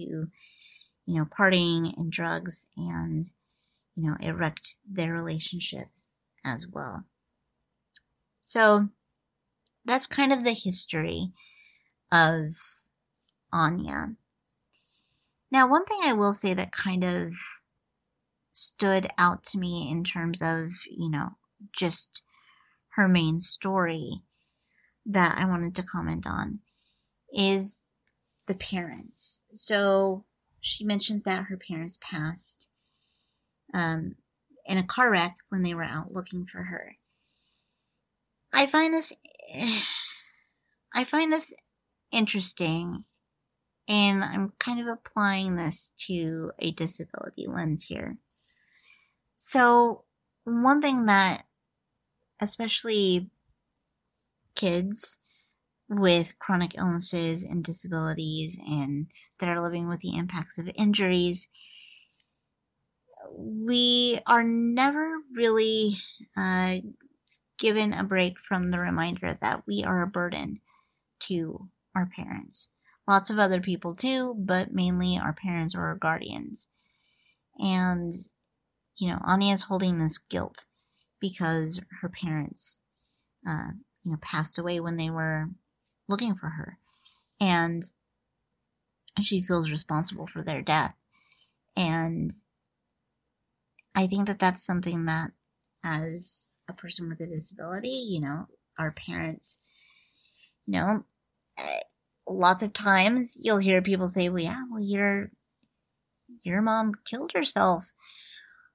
you know, partying and drugs, and you know, it wrecked their relationship as well. So, that's kind of the history of Anya. Now, one thing I will say that kind of stood out to me in terms of, you know, just her main story that I wanted to comment on is the parents. So she mentions that her parents passed um, in a car wreck when they were out looking for her. I find this *sighs* I find this interesting and I'm kind of applying this to a disability lens here. So, one thing that especially kids with chronic illnesses and disabilities and that are living with the impacts of injuries we are never really uh, given a break from the reminder that we are a burden to our parents. Lots of other people too, but mainly our parents or our guardians. And, you know, Anya is holding this guilt because her parents, uh, you know, passed away when they were looking for her. And she feels responsible for their death. And I think that that's something that, as a person with a disability, you know, our parents, you know, eh, lots of times you'll hear people say, well, yeah, well, your, your mom killed herself,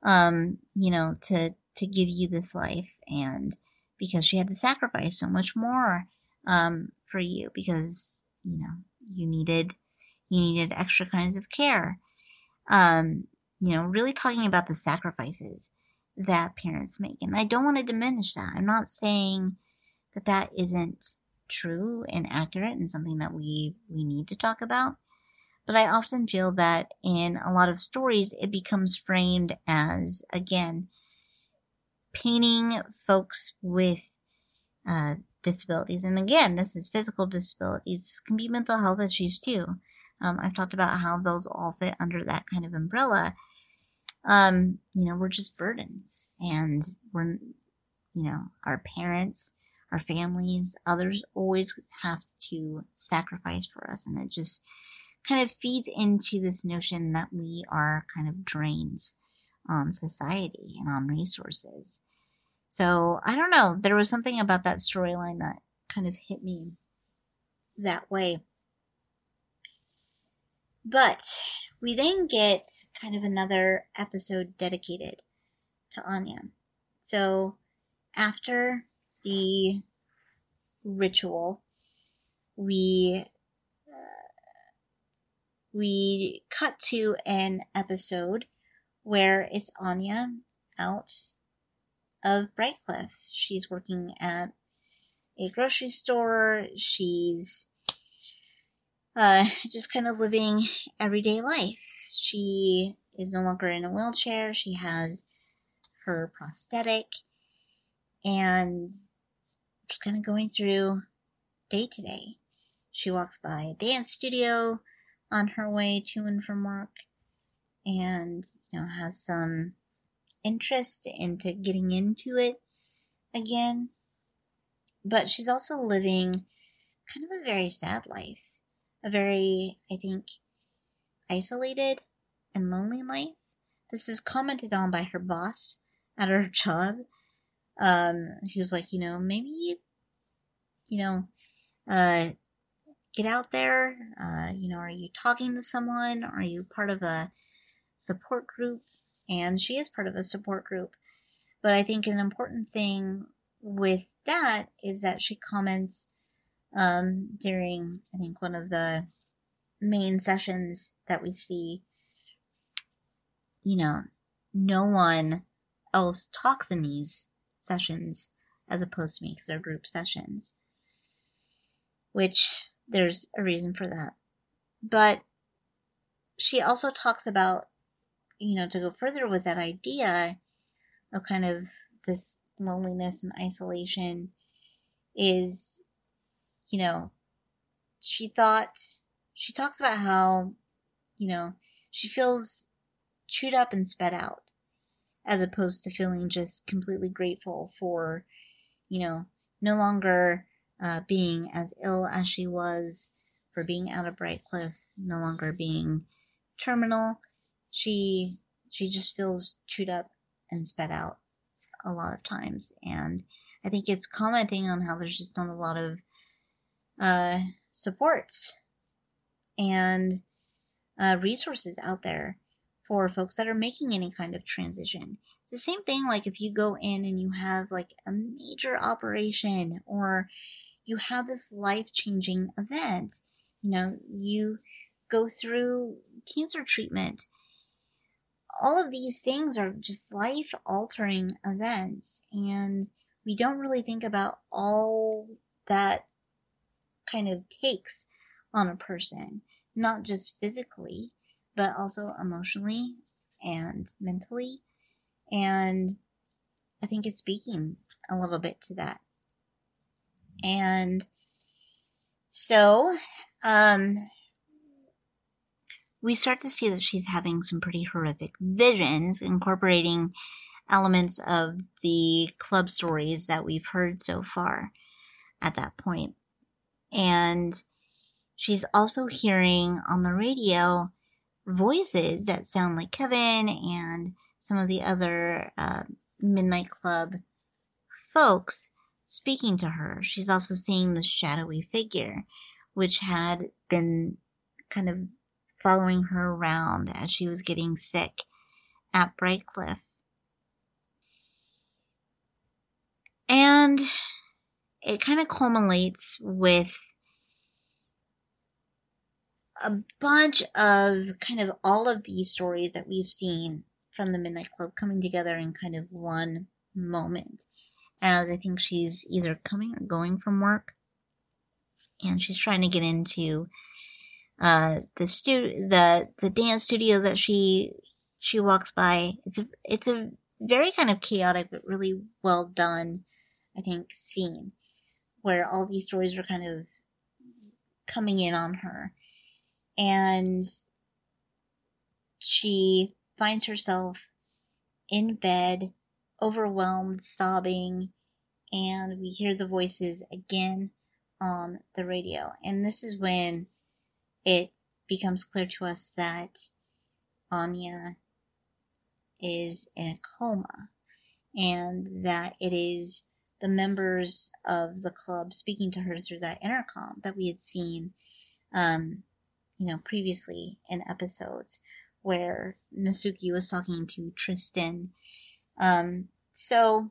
um, you know, to, to give you this life and because she had to sacrifice so much more, um, for you because, you know, you needed, you needed extra kinds of care. Um, you know, really talking about the sacrifices that parents make. And I don't want to diminish that. I'm not saying that that isn't true and accurate and something that we, we need to talk about. But I often feel that in a lot of stories, it becomes framed as, again, painting folks with uh, disabilities. And again, this is physical disabilities. This can be mental health issues too. Um, I've talked about how those all fit under that kind of umbrella um, you know, we're just burdens and we're, you know, our parents, our families, others always have to sacrifice for us. And it just kind of feeds into this notion that we are kind of drains on society and on resources. So I don't know. There was something about that storyline that kind of hit me that way. But we then get kind of another episode dedicated to Anya. So after the ritual, we uh, we cut to an episode where it's Anya out of Brightcliffe. She's working at a grocery store. She's uh, just kind of living everyday life. She is no longer in a wheelchair. She has her prosthetic and just kind of going through day to day. She walks by a dance studio on her way to and from work and, you know, has some interest into getting into it again. But she's also living kind of a very sad life a very, I think, isolated and lonely life. This is commented on by her boss at her *laughs* job. Um, was like, you know, maybe you, you know, uh, get out there. Uh, you know, are you talking to someone? Are you part of a support group? And she is part of a support group. But I think an important thing with that is that she comments um, during, I think, one of the main sessions that we see, you know, no one else talks in these sessions as opposed to me because they're group sessions. Which there's a reason for that. But she also talks about, you know, to go further with that idea of kind of this loneliness and isolation is, you know, she thought, she talks about how, you know, she feels chewed up and sped out as opposed to feeling just completely grateful for, you know, no longer uh, being as ill as she was, for being out of Brightcliffe, no longer being terminal. She she just feels chewed up and sped out a lot of times, and I think it's commenting on how there's just not a lot of uh, supports and uh, resources out there for folks that are making any kind of transition. It's the same thing like if you go in and you have like a major operation or you have this life changing event. You know, you go through cancer treatment. All of these things are just life altering events, and we don't really think about all that kind of takes on a person, not just physically, but also emotionally and mentally. And I think it's speaking a little bit to that. And so, um, we start to see that she's having some pretty horrific visions, incorporating elements of the club stories that we've heard so far at that point. And she's also hearing on the radio voices that sound like Kevin and some of the other uh, Midnight Club folks speaking to her. She's also seeing the shadowy figure, which had been kind of following her around as she was getting sick at Brightcliffe. And it kind of culminates with a bunch of kind of all of these stories that we've seen from the Midnight Club coming together in kind of one moment. As I think she's either coming or going from work, and she's trying to get into uh, the stu- the the dance studio that she she walks by. It's a it's a very kind of chaotic but really well done, I think, scene where all these stories are kind of coming in on her and she finds herself in bed, overwhelmed, sobbing, and we hear the voices again on the radio. And this is when it becomes clear to us that Anya is in a coma and that it is the members of the club speaking to her through that intercom that we had seen um, you know, previously in episodes where Natsuki was talking to Tristan. Um, so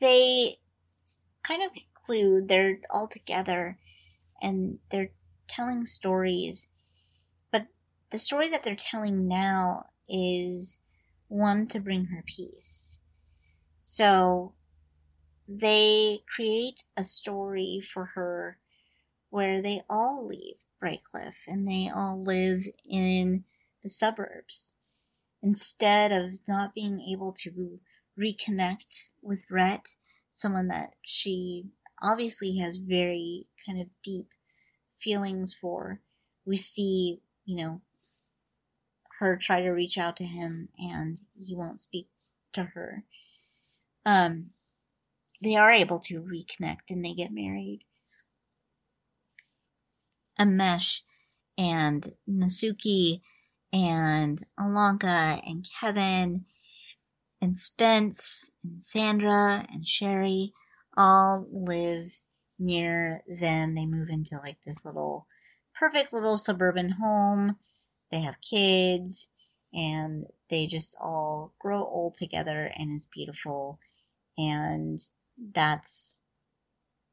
they kind of conclude they're all together and they're telling stories, but the story that they're telling now is one to bring her peace. So they create a story for her where they all leave Brightcliffe and they all live in the suburbs instead of not being able to reconnect with Rhett, someone that she obviously has very kind of deep feelings for. We see, you know, her try to reach out to him and he won't speak to her. Um, they are able to reconnect and they get married. Amesh and Natsuki and Ilonka and Kevin and Spence and Sandra and Cheri all live near them. They move into like this little perfect little suburban home. They have kids and they just all grow old together and it's beautiful. And that's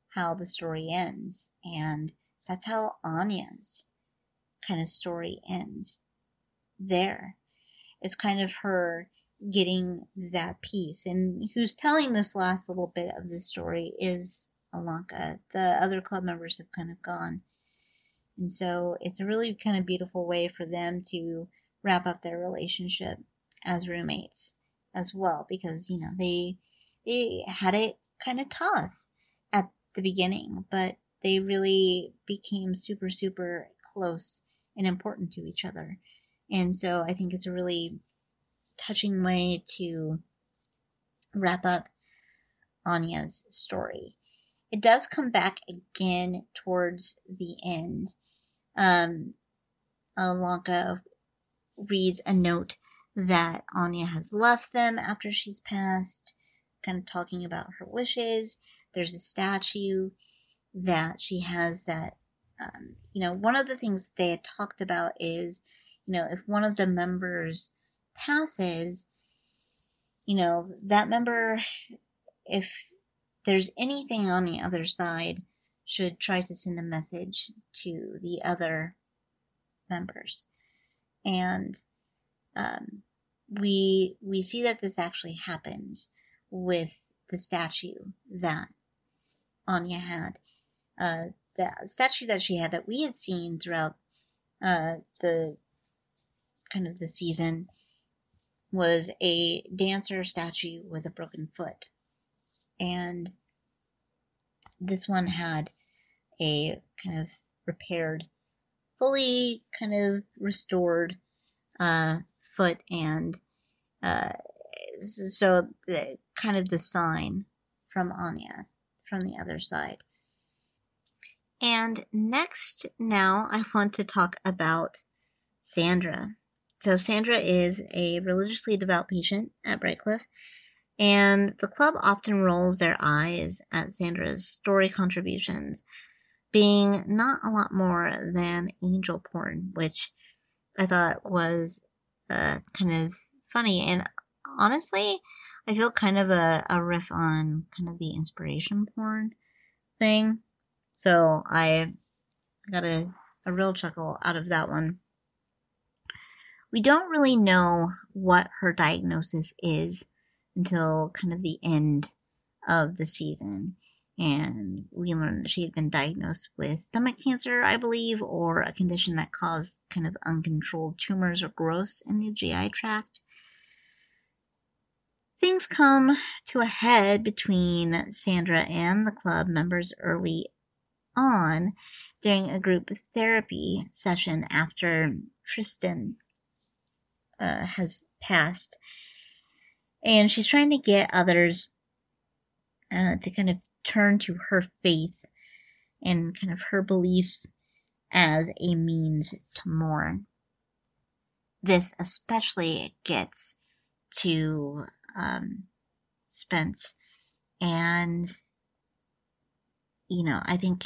how the story ends. And that's how Anya's kind of story ends. There. It's kind of her getting that peace. And who's telling this last little bit of the story is Ilonka. The other club members have kind of gone. And so it's a really kind of beautiful way for them to wrap up their relationship as roommates as well because you know they they had it kind of tough at the beginning but they really became super super close and important to each other. And so i think it's a really touching way to wrap up anya's story. It does come back again towards the end um Ilonka reads a note that Anya has left them after she's passed, kind of talking about her wishes. There's a statue that she has that, um, you know, one of the things they had talked about is, you know, if one of the members passes, you know, that member, if there's anything on the other side, should try to send a message to the other members and um, we we see that this actually happens with the statue that Anya had. Uh, the statue that she had that we had seen throughout uh, the kind of the season was a dancer statue with a broken foot, and this one had a kind of repaired fully kind of restored uh, foot and uh, so the kind of the sign from Anya from the other side. And next, now I want to talk about Sandra. So Sandra is a religiously devout patient at Brightcliffe, and the club often rolls their eyes at Sandra's story contributions being not a lot more than angel porn, which I thought was uh, kind of funny. And honestly, I feel kind of a, a riff on kind of the inspiration porn thing. So I got a, a real chuckle out of that one. We don't really know what her diagnosis is until kind of the end of the season and we learned that she had been diagnosed with stomach cancer, I believe, or a condition that caused kind of uncontrolled tumors or growths in the GI tract. Things come to a head between Sandra and the club members early on during a group therapy session after Tristan uh, has passed. And she's trying to get others uh, to kind of turn to her faith and kind of her beliefs as a means to mourn. This especially gets to um, Spence, and you know, I think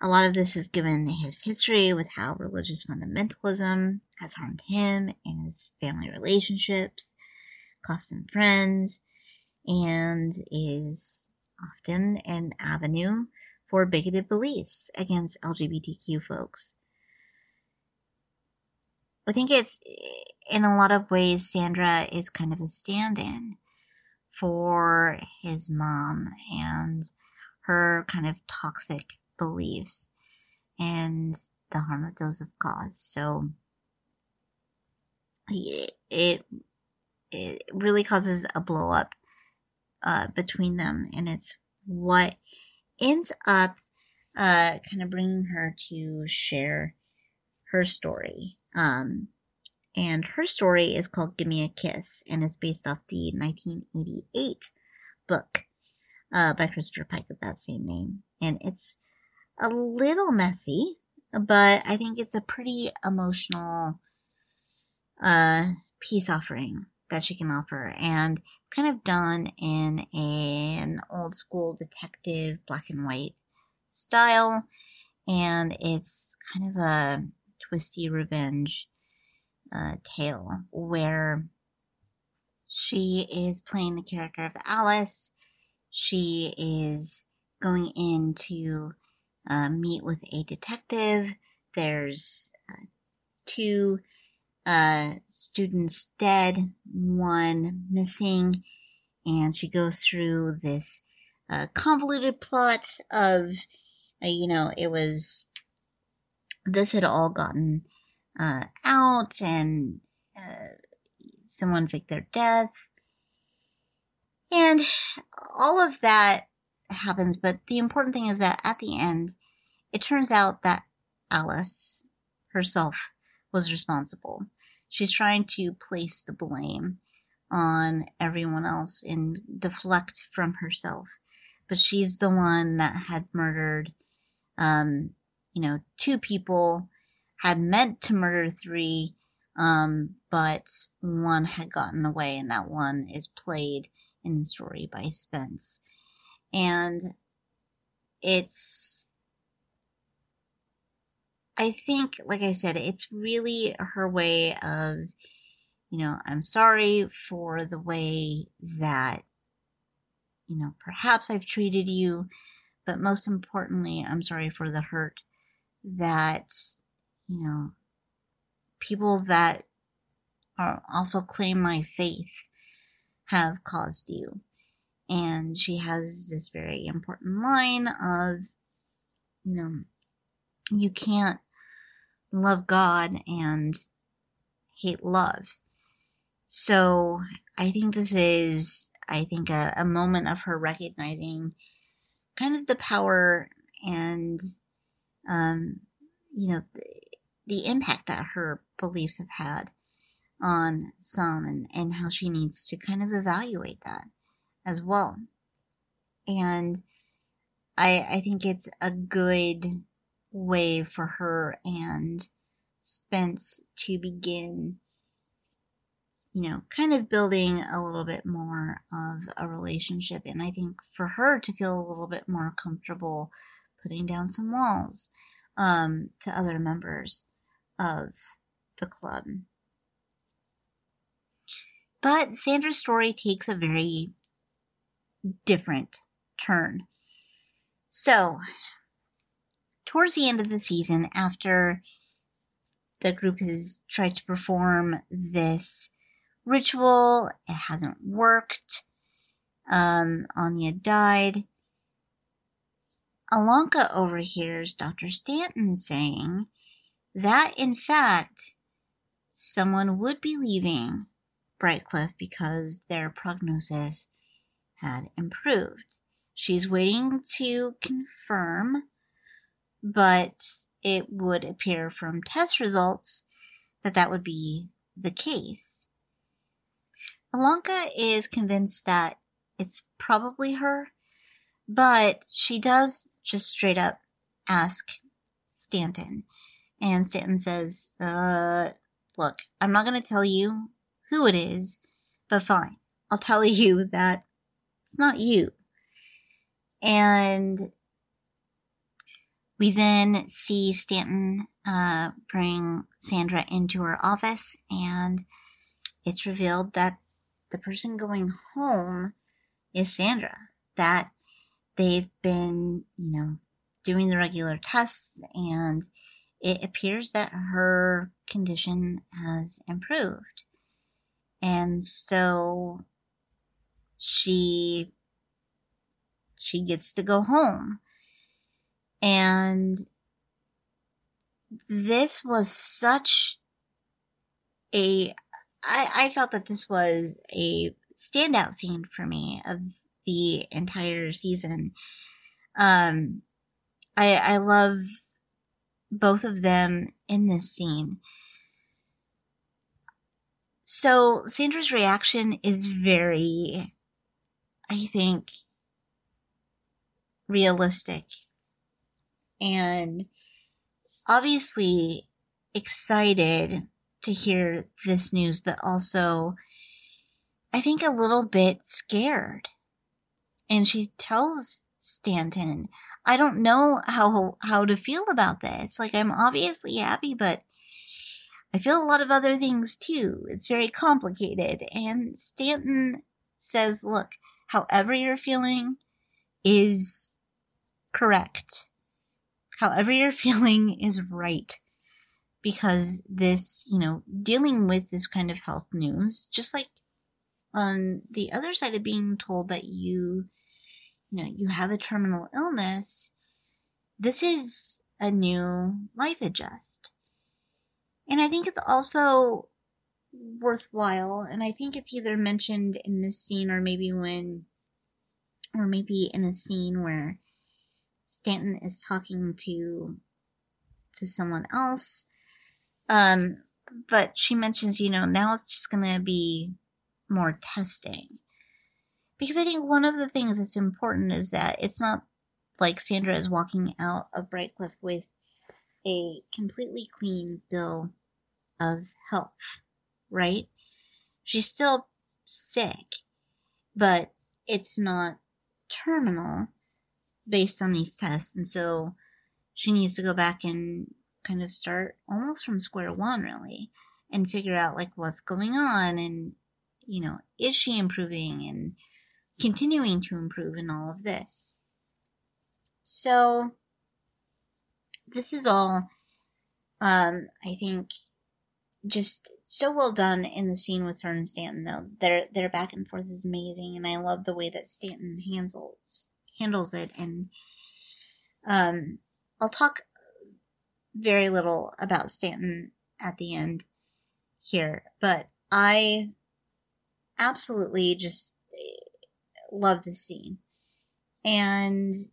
a lot of this is given his history with how religious fundamentalism has harmed him and his family relationships, cost him friends, and is often an avenue for bigoted beliefs against LGBTQ folks. I think it's, in a lot of ways, Sandra is kind of a stand in for his mom and her kind of toxic beliefs and the harm that those have caused. So it, it, it really causes a blow up uh, between them, and it's what ends up uh, kind of bringing her to share her story. Um, and her story is called Give Me a Kiss, and is based off the 1988 book uh, by Christopher Pike with that same name. And it's a little messy, but I think it's a pretty emotional uh, peace offering that she can offer and kind of done in a, an old school detective black and white style. And it's kind of a twisty revenge uh, tale where she is playing the character of Alice. She is going in to uh, meet with a detective. There's uh, two uh, students dead, one missing, and she goes through this uh, convoluted plot of, uh, you know, it was this had all gotten uh, out, and uh, someone faked their death, and all of that happens. But the important thing is that at the end, it turns out that Alice herself was responsible. She's trying to place the blame on everyone else and deflect from herself. But she's the one that had murdered, um, you know, two people, had meant to murder three, um, but one had gotten away, and that one is played in the story by Spence. And it's I think, like I said, it's really her way of, you know, I'm sorry for the way that, you know, perhaps I've treated you, but most importantly, I'm sorry for the hurt that, you know, people that are also claim my faith have caused you. And she has this very important line of, you know, you can't love God and hate love. So I think this is, I think, a, a moment of her recognizing kind of the power and, um, you know, the, the impact that her beliefs have had on some and, and how she needs to kind of evaluate that as well. And I, I think it's a good way for her and Spence to begin, you know, kind of building a little bit more of a relationship. And I think for her to feel a little bit more comfortable putting down some walls um, to other members of the club. But Sandra's story takes a very different turn. So, towards the end of the season, after the group has tried to perform this ritual, it hasn't worked. Um, Anya died. Ilonka overhears Dr. Stanton saying that, in fact, someone would be leaving Brightcliffe because their prognosis had improved. She's waiting to confirm but it would appear from test results that that would be the case. Ilonka is convinced that it's probably her, but she does just straight up ask Stanton. And Stanton says, uh, look, I'm not going to tell you who it is, but fine. I'll tell *laughs* you that it's not you. And we then see Stanton uh, bring Sandra into her office, and it's revealed that the person going home is Sandra. That they've been, you know, doing the regular tests, and it appears that her condition has improved. And so she she gets to go home and this was such a I, I felt that this was a standout scene for me of the entire season. Um, I I love both of them in this scene. So Sandra's reaction is very, I think, realistic and obviously excited to hear this news, but also I think, a little bit scared. And she tells Stanton, I don't know how how to feel about this. Like I'm obviously happy, but I feel a lot of other things too. It's very complicated. And Stanton says, look, however you're feeling is correct. However you're feeling is right. Because this, you know, dealing with this kind of health news, just like on the other side of being told that you you know, you have a terminal illness, this is a new life adjust. And I think it's also worthwhile, and I think it's either mentioned in this scene or maybe when, or maybe in a scene where Stanton is talking to, to someone else. Um, but she mentions, you know, now it's just gonna be more testing. Because I think one of the things that's important is that it's not like Sandra is walking out of Brightcliffe with a completely clean bill of health, right? She's still sick, but it's not terminal based on these tests. And so she needs to go back and kind of start almost from square one, really, and figure out like what's going on and, you know, is she improving and continuing to improve in all of this. So, this is all, um, I think, just so well done in the scene with her and Stanton. Though their their back and forth is amazing, and I love the way that Stanton handles handles it. And um, I'll talk very little about Stanton at the end here, but I absolutely just love this scene. And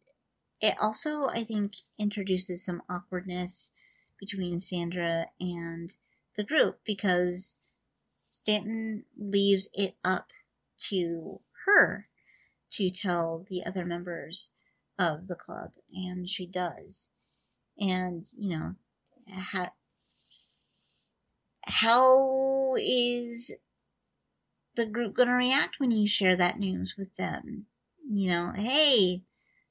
it also, I think, introduces some awkwardness between Sandra and the group because Stanton leaves it up to her to tell the other members of the club, and she does. And, you know, how, is the group going to react when you share that news with them? You know, hey,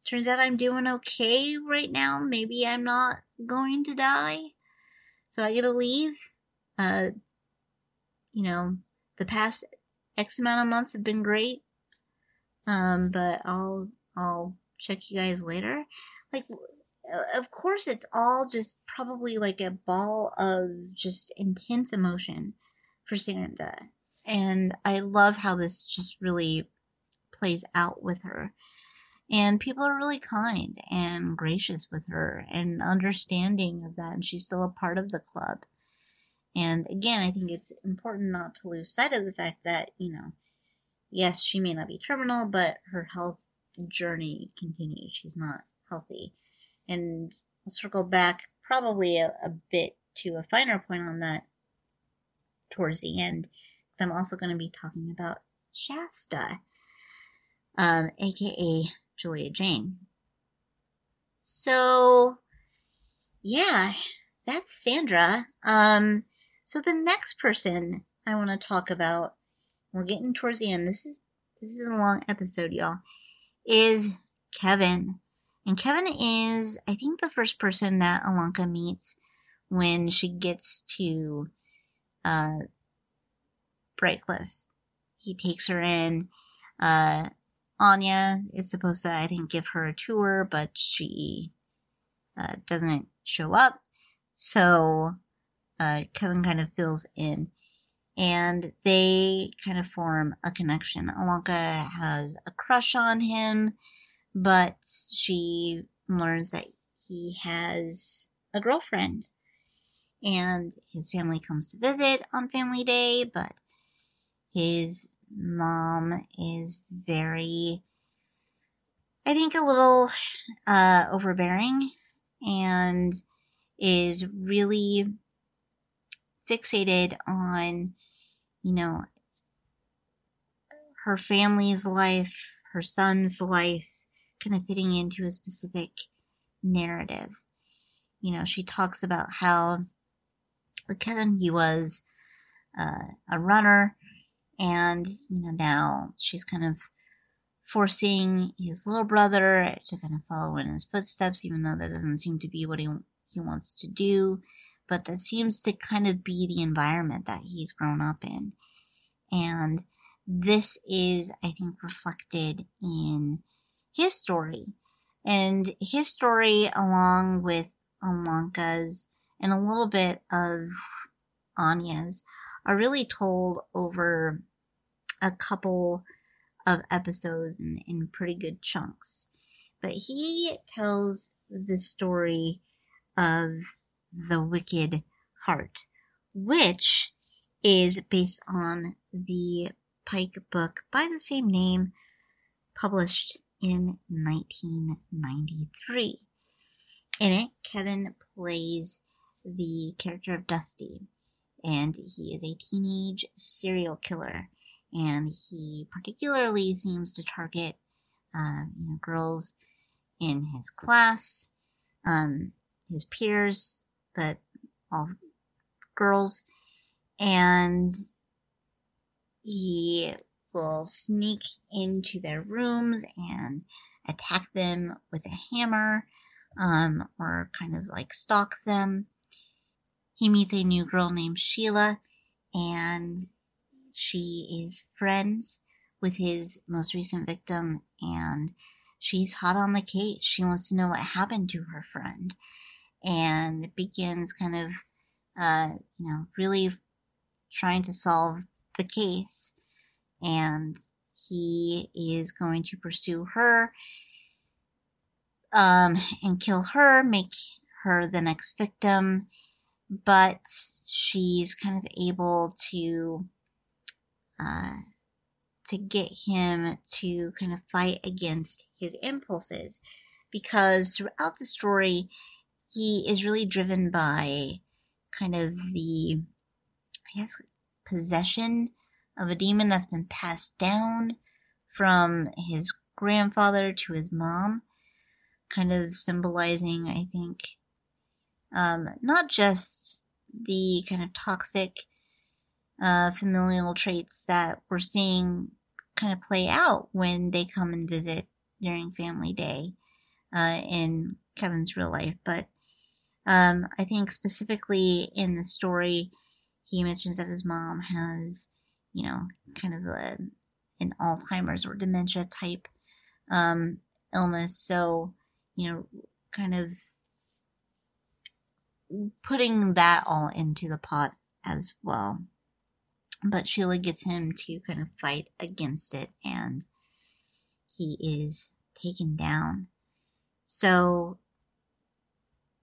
turns out I'm doing okay right now. Maybe I'm not going to die. So I get to leave. Uh, you know, the past X amount of months have been great. Um, but I'll, I'll check you guys later. Like, of course, it's all just probably like a ball of just intense emotion for Sandra. And I love how this just really plays out with her. And people are really kind and gracious with her and understanding of that. And she's still a part of the club. And again, I think it's important not to lose sight of the fact that, you know, yes, she may not be terminal, but her health journey continues. She's not healthy. And I'll circle back probably a, a bit to a finer point on that towards the end. Because I'm also going to be talking about Shasta, um, aka Julia Jayne. So, yeah, that's Sandra. Um, so the next person I want to talk about, we're getting towards the end. This is this is a long episode, y'all. Is Kevin, and Kevin is I think the first person that Ilonka meets when she gets to uh, Brightcliffe. He takes her in. Uh, Anya is supposed to, I think, give her a tour, but she uh, doesn't show up. So uh, Kevin kind of fills in. And they kind of form a connection. Ilonka has a crush on him, but she learns that he has a girlfriend. And his family comes to visit on family day, but his mom is very, I think, a little uh, overbearing and is really fixated on, you know, her family's life, her son's life, kind of fitting into a specific narrative. You know, she talks about how Kevin, he was uh, a runner And, you know, now she's kind of forcing his little brother to kind of follow in his footsteps, even though that doesn't seem to be what he, he wants to do. But that seems to kind of be the environment that he's grown up in. And this is, I think, reflected in his story. And his story, along with Ilonka's and a little bit of Anya's, are really told over a couple of episodes in, in pretty good chunks. But he tells the story of the Wicked Heart, which is based on the Pike book by the same name, published in 1993. In it, Kevin plays the character of Dusty, and he is a teenage serial killer, and he particularly seems to target uh, you know, girls in his class, um, his peers, but all girls, and he will sneak into their rooms and attack them with a hammer um, or kind of like stalk them. He meets a new girl named Sheila, and she is friends with his most recent victim, and she's hot on the case. She wants to know what happened to her friend, and begins kind of, uh, you know, really trying to solve the case. And he is going to pursue her um, and kill her, make her the next victim, but she's kind of able to uh, to get him to kind of fight against his impulses. Because throughout the story he is really driven by kind of the I guess possession of a demon that's been passed down from his grandfather to his mom, kind of symbolizing, I think, um, not just the kind of toxic uh, familial traits that we're seeing kind of play out when they come and visit during family day uh, in Kevin's real life, but um, I think specifically in the story, he mentions that his mom has you know, kind of a, an Alzheimer's or dementia type um, illness. So, you know, kind of putting that all into the pot as well. But Sheila gets him to kind of fight against it, and he is taken down. So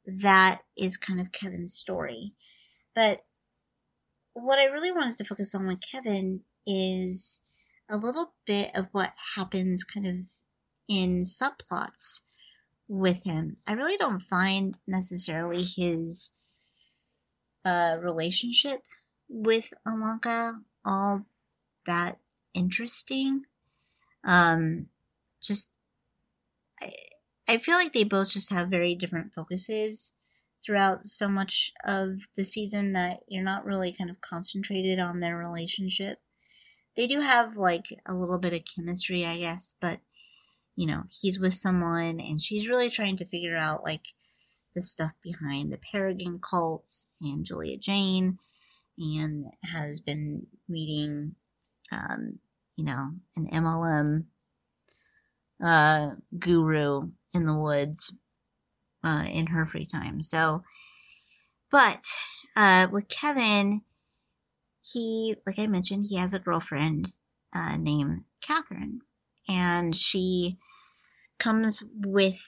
that is kind of Kevin's story. But what I really wanted to focus on with Kevin is a little bit of what happens kind of in subplots with him. I really don't find necessarily his uh, relationship with Ilonka all that interesting. Um, just, I, I feel like they both just have very different focuses throughout so much of the season that you're not really kind of concentrated on their relationship. They do have like a little bit of chemistry, I guess, but you know, he's with someone and she's really trying to figure out like the stuff behind the Paragon cults and Julia Jayne and has been reading um, you know, an MLM uh guru in the woods uh, in her free time. So, but uh, with Kevin, he, like I mentioned, he has a girlfriend uh, named Catherine, and she comes with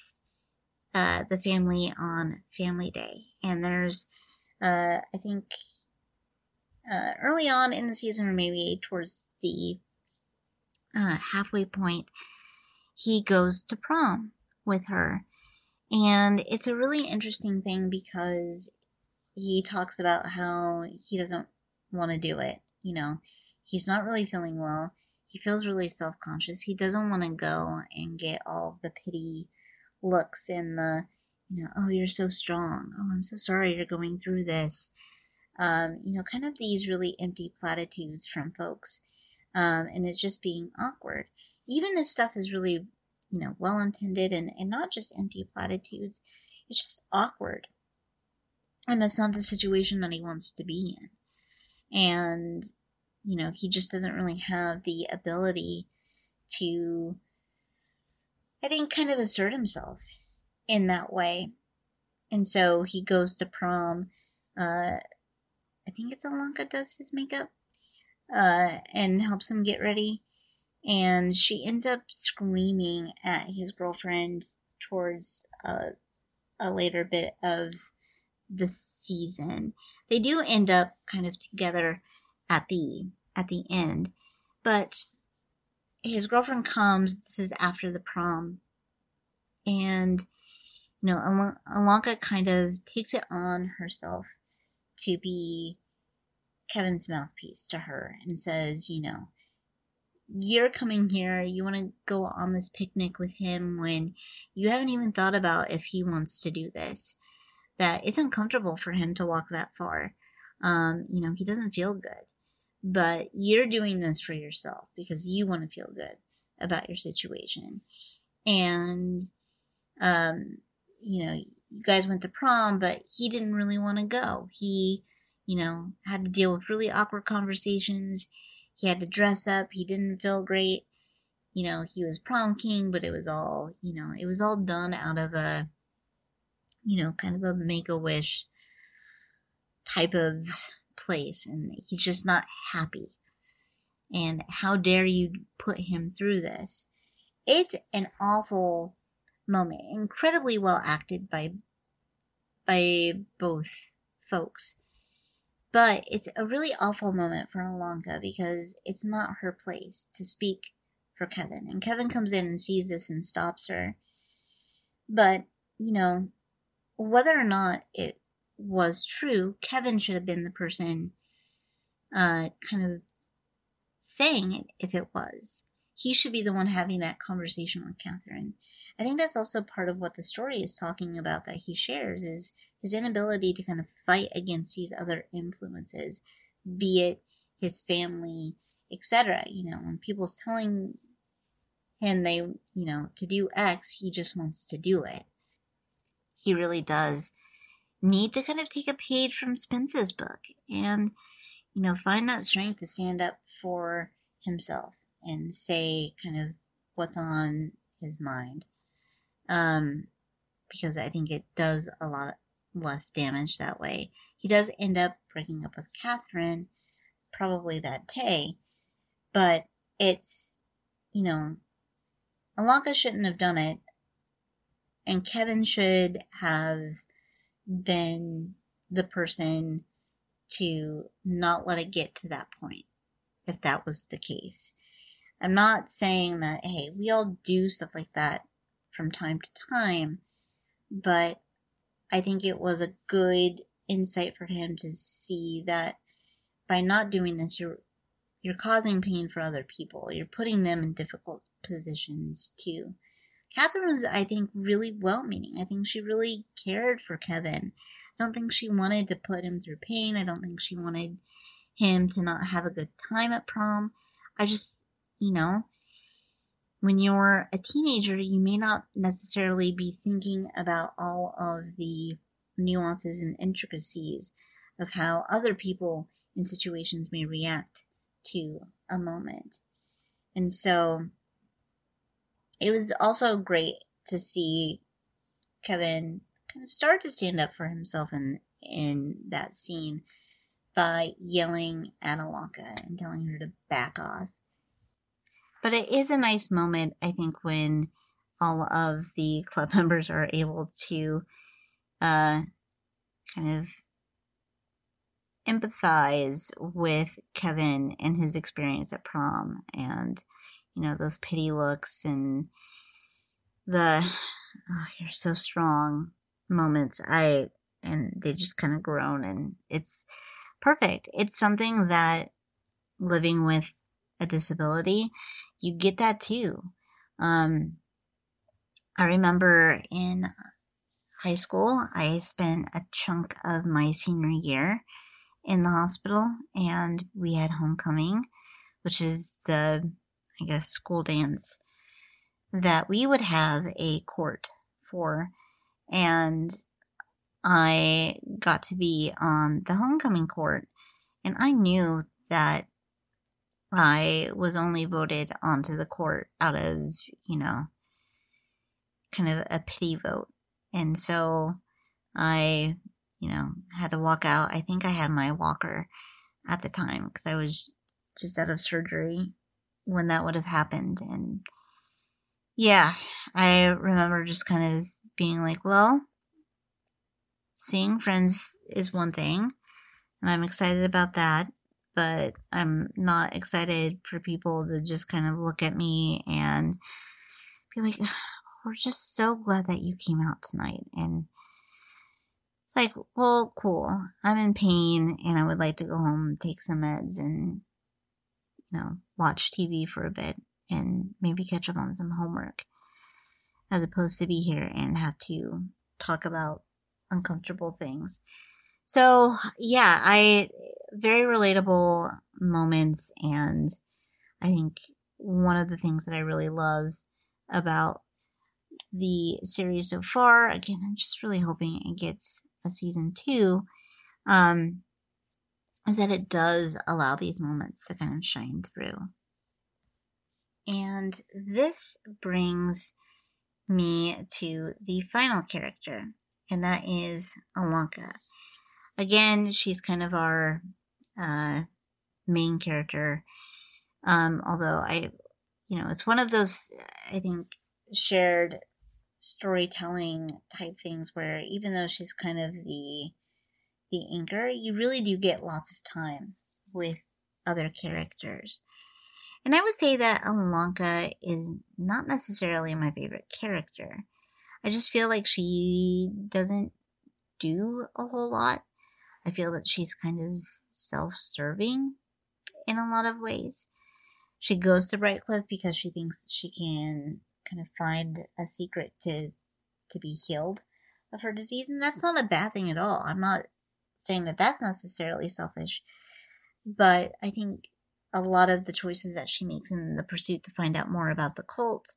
uh, the family on Family Day. And there's, uh, I think, uh, early on in the season, or maybe towards the uh, halfway point, he goes to prom with her. And it's a really interesting thing because he talks about how he doesn't want to do it. You know, he's not really feeling well. He feels really self conscious. He doesn't want to go and get all the pity looks and the, you know, oh, you're so strong. Oh, I'm so sorry you're going through this. Um, you know, kind of these really empty platitudes from folks. Um, and it's just being awkward. Even if stuff is really, you know, well intended and, and not just empty platitudes, it's just awkward. And that's not the situation that he wants to be in. And, you know, he just doesn't really have the ability to, I think, kind of assert himself in that way. And so he goes to prom. Uh, I think it's Ilonka does his makeup uh, and helps him get ready. And she ends up screaming at his girlfriend towards uh, a later bit of the season. They do end up kind of together at the at the end, but his girlfriend comes. This is after the prom, and you know, Al- Ilonka kind of takes it on herself to be Kevin's mouthpiece to her and says, you know, you're coming here, you want to go on this picnic with him when you haven't even thought about if he wants to do this. That it's uncomfortable for him to walk that far. Um, you know, he doesn't feel good. But you're doing this for yourself because you want to feel good about your situation. And, um, you know, you guys went to prom, but he didn't really want to go. He, you know, had to deal with really awkward conversations. He had to dress up. He didn't feel great. You know, he was prom king, but it was all, you know, it was all done out of a, you know, kind of a make a wish type of place. And he's just not happy. And how dare you put him through this? It's an awful moment, incredibly well acted by by both folks. But it's a really awful moment for Ilonka because it's not her place to speak for Kevin. And Kevin comes in and sees this and stops her. But, you know, whether or not it was true, Kevin should have been the person uh, kind of saying it if it was. He should be the one having that conversation with Catherine. I think that's also part of what the story is talking about that he shares is his inability to kind of fight against these other influences, be it his family, etc. You know, when people's telling him they, you know, to do X, he just wants to do it. He really does need to kind of take a page from Spence's book and, you know, find that strength to stand up for himself and say kind of what's on his mind. Um, because I think it does a lot less damage that way. He does end up breaking up with Catherine probably that day, but it's, you know, Ilonka shouldn't have done it, and Kevin should have been the person to not let it get to that point, if that was the case. I'm not saying that, hey, we all do stuff like that from time to time, but I think it was a good insight for him to see that by not doing this, you're you're causing pain for other people. You're putting them in difficult positions too. Catherine was, I think, really well meaning. I think she really cared for Kevin. I don't think she wanted to put him through pain. I don't think she wanted him to not have a good time at prom. I just, you know, when you're a teenager, you may not necessarily be thinking about all of the nuances and intricacies of how other people in situations may react to a moment. And so it was also great to see Kevin kind of start to stand up for himself in in that scene by yelling at Ilonka and telling her to back off. But it is a nice moment, I think, when all of the club *laughs* members are able to uh, kind of empathize with Kevin and his experience at prom and, you know, those pity looks and the, *sighs* oh, you're so strong moments. I, and they just kind of groan and it's perfect. It's something that living with a disability, you get that too. Um, I remember in high school, I spent a chunk of my senior year in the hospital and we had homecoming which is the, I guess, school dance that we would have a court for. And I got to be on the homecoming court. And I knew that I was only voted onto the court out of, you know, kind of a pity vote. And so I, you know, had to walk out. I think I had my walker at the time because I was just out of surgery when that would have happened. And yeah, I remember just kind of being like, well, seeing friends is one thing, and I'm excited about that, but I'm not excited for people to just kind of look at me and be like, we're just so glad that you came out tonight. And like, well, cool. I'm in pain and I would like to go home, take some meds, and, you know, watch TV for a bit and maybe catch up on some homework as opposed to be here and have to talk about uncomfortable things. So, yeah, I very relatable moments and I think one of the things that I really love about the series so far, again, I'm just really hoping it gets a season 2 um is that it does allow these moments to kind of shine through. And this brings me to the final character, and that is Ilonka. Again, she's kind of our uh, main character. Um, although I, you know, it's one of those, I think, shared storytelling type things where even though she's kind of the the anchor, you really do get lots of time with other characters. And I would say that Ilonka is not necessarily my favorite character. I just feel like she doesn't do a whole lot. I feel that she's kind of self serving in a lot of ways. She goes to Brightcliffe because she thinks she can kind of find a secret to to be healed of her disease, and that's not a bad thing at all. I'm not saying that that's necessarily selfish, but I think a lot of the choices that she makes in the pursuit to find out more about the cult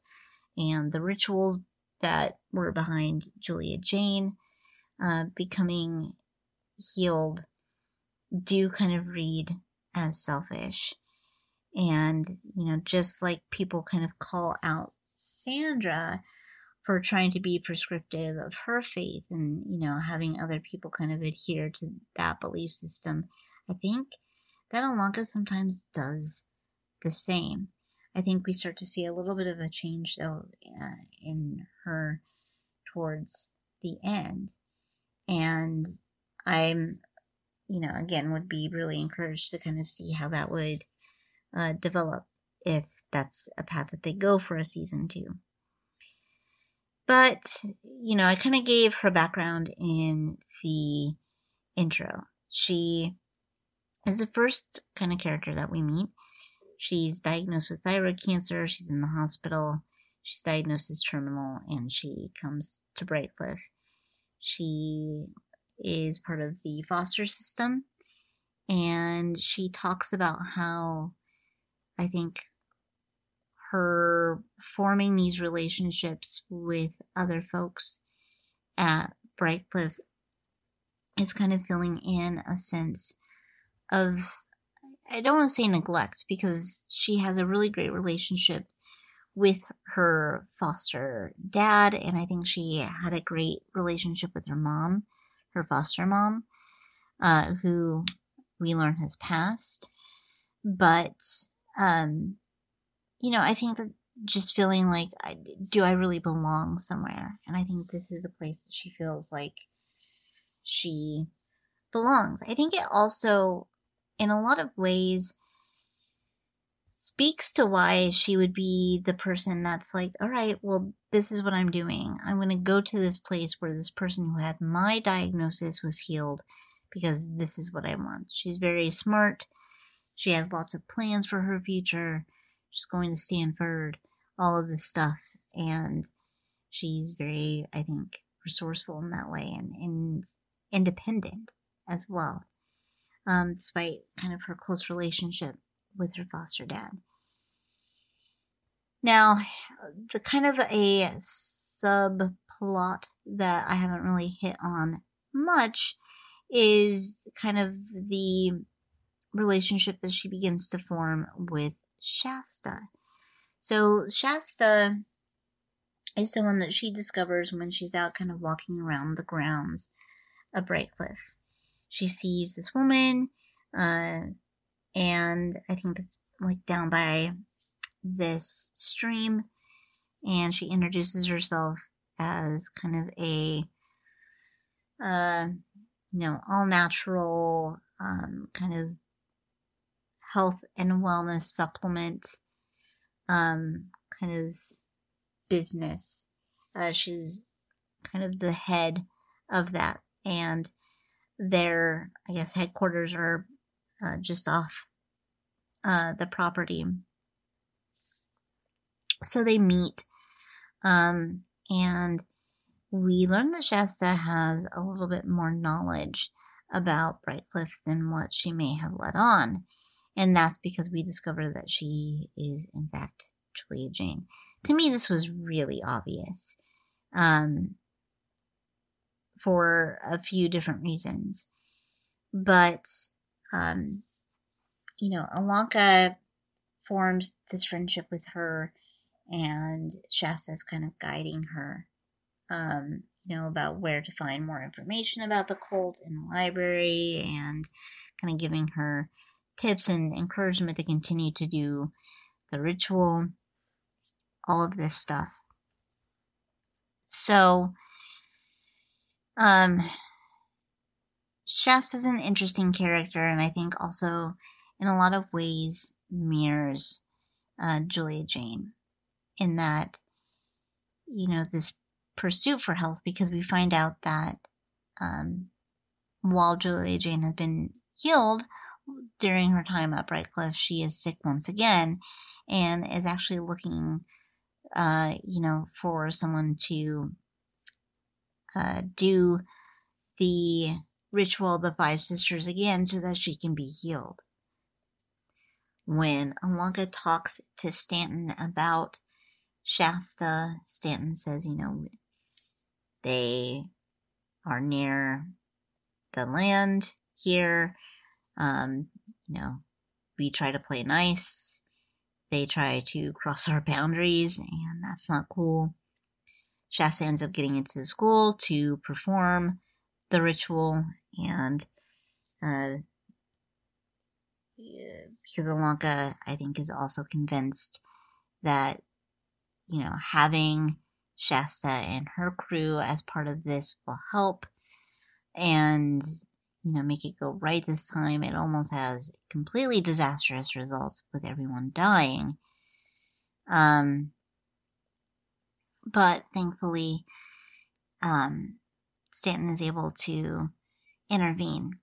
and the rituals that were behind Julia Jayne uh, becoming healed do kind of read as selfish. And, you know, just like people kind of call out Sandra for trying to be prescriptive of her faith and, you know, having other people kind of adhere to that belief system, I think that Ilonka sometimes does the same. I think we start to see a little bit of a change though uh, in her towards the end. And I'm, you know, again, would be really encouraged to kind of see how that would uh, develop if that's a path that they go for a season two. But, you know, I kind of gave her background in the intro. She is the first kind of character that we meet. She's diagnosed with thyroid cancer. She's in the hospital. She's diagnosed as terminal and she comes to Brightcliffe. She is part of the foster system. And she talks about how I think her forming these relationships with other folks at Brightcliffe is kind of filling in a sense of I don't want to say neglect because she has a really great relationship with her foster dad, and I think she had a great relationship with her mom, her foster mom, uh, who we learn has passed. But, um, you know, I think that just feeling like, I, do I really belong somewhere? And I think this is a place that she feels like she belongs. I think it also in a lot of ways speaks to why she would be the person that's like, all right, well, this is what I'm doing. I'm going to go to this place where this person who had my diagnosis was healed because this is what I want. She's very smart. She has lots of plans for her future. She's going to Stanford, all of this stuff. And she's very, I think, resourceful in that way and, and independent as well um, despite kind of her close relationship with her foster dad. Now, the kind of a subplot that I haven't really hit on much is kind of the relationship that she begins to form with Shasta. So, Shasta is someone that she discovers when she's out kind of walking around the grounds of Brightcliffe. She sees this woman, uh, and I think it's like down by this stream, and she introduces herself as kind of a, uh, you know, all natural, um, kind of health and wellness supplement, um, kind of business. Uh, she's kind of the head of that, and their, I guess, headquarters are uh, just off uh, the property. So they meet, um, and we learn that Shasta has a little bit more knowledge about Brightcliffe than what she may have let on. And that's because we discover that she is, in fact, Julia Jayne to me, this was really obvious um, for a few different reasons. But, um, you know, Ilonka forms this friendship with her, and Shasta's kind of guiding her, um, you know, about where to find more information about the cult in the library and kind of giving her tips and encouragement to continue to do the ritual all of this stuff. So, um, Shasta's an interesting character, and I think also in a lot of ways mirrors uh, Julia Jayne in that, you know, this pursuit for health, because we find out that um, while Julia Jayne has been healed during her time at Brightcliffe, she is sick once again and is actually looking uh, you know, for someone to uh, do the ritual of the five sisters again so that she can be healed. When Ilonka talks to Stanton about Shasta, Stanton says, you know, they are near the land here. Um, you know, we try to play nice they try to cross *laughs* our boundaries, and that's not cool. Shasta ends up getting into the school to perform the ritual, and uh, because Ilonka, I think, is also convinced that, you know, having Shasta and her crew as part of this will help. And you know, make it go right this time. It almost has completely disastrous results with everyone dying. Um, but thankfully, um, Stanton is able to intervene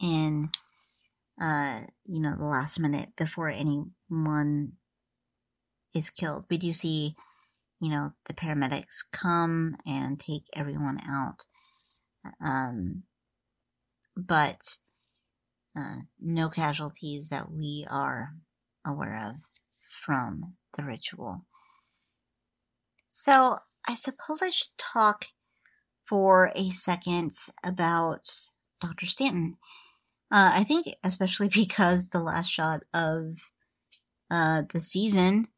in, uh, you know, the last minute before anyone is killed. We do see, you know, the paramedics come and take everyone out. Um, but uh, no casualties that we are aware of from the ritual. So I suppose I should talk for a second about Dr. Stanton. Uh, I think, especially *laughs* because the last shot of uh, the season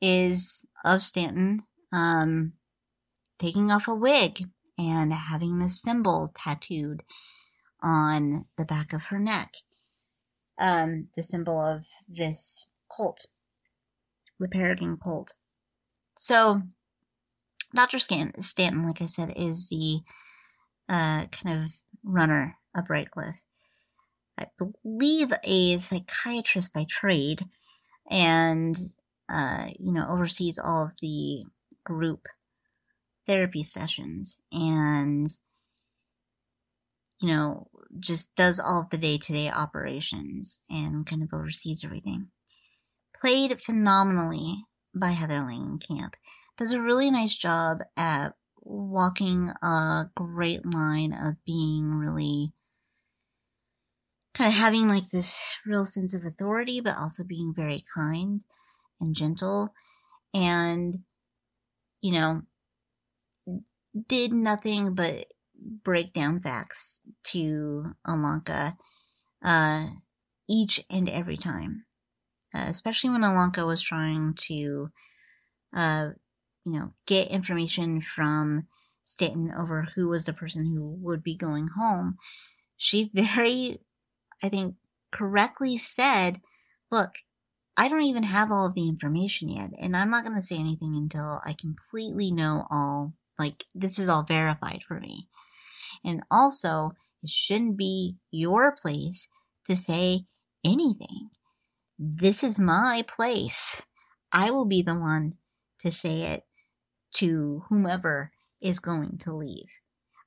is of Stanton um, taking off a wig and having the symbol tattooed on the back of her neck. Um, the symbol of this cult, the Paragon cult. So, Dr. Stanton, like I said, is the uh, kind of runner of Brightcliffe. I believe a psychiatrist by trade, and uh, you know oversees all of the group therapy sessions and you know, just does all of the day to day operations and kind of oversees everything. Played phenomenally by Heather Langenkamp. Does a really nice job at walking a great line of being really kind of having like this real sense of authority, but also being very kind and gentle. And, you know, did nothing but break down facts to Ilonka uh, each and every time. Uh, especially when Ilonka was trying to, uh, you know, get information from Stanton over who was the person who would be going home. She very, I think, correctly said, look, I don't even have all of the information yet, and I'm not going to say anything until I completely know all, like, this is all verified for me. And also, it shouldn't be your place to say anything. This is my place. I will be the one to say it to whomever is going to leave.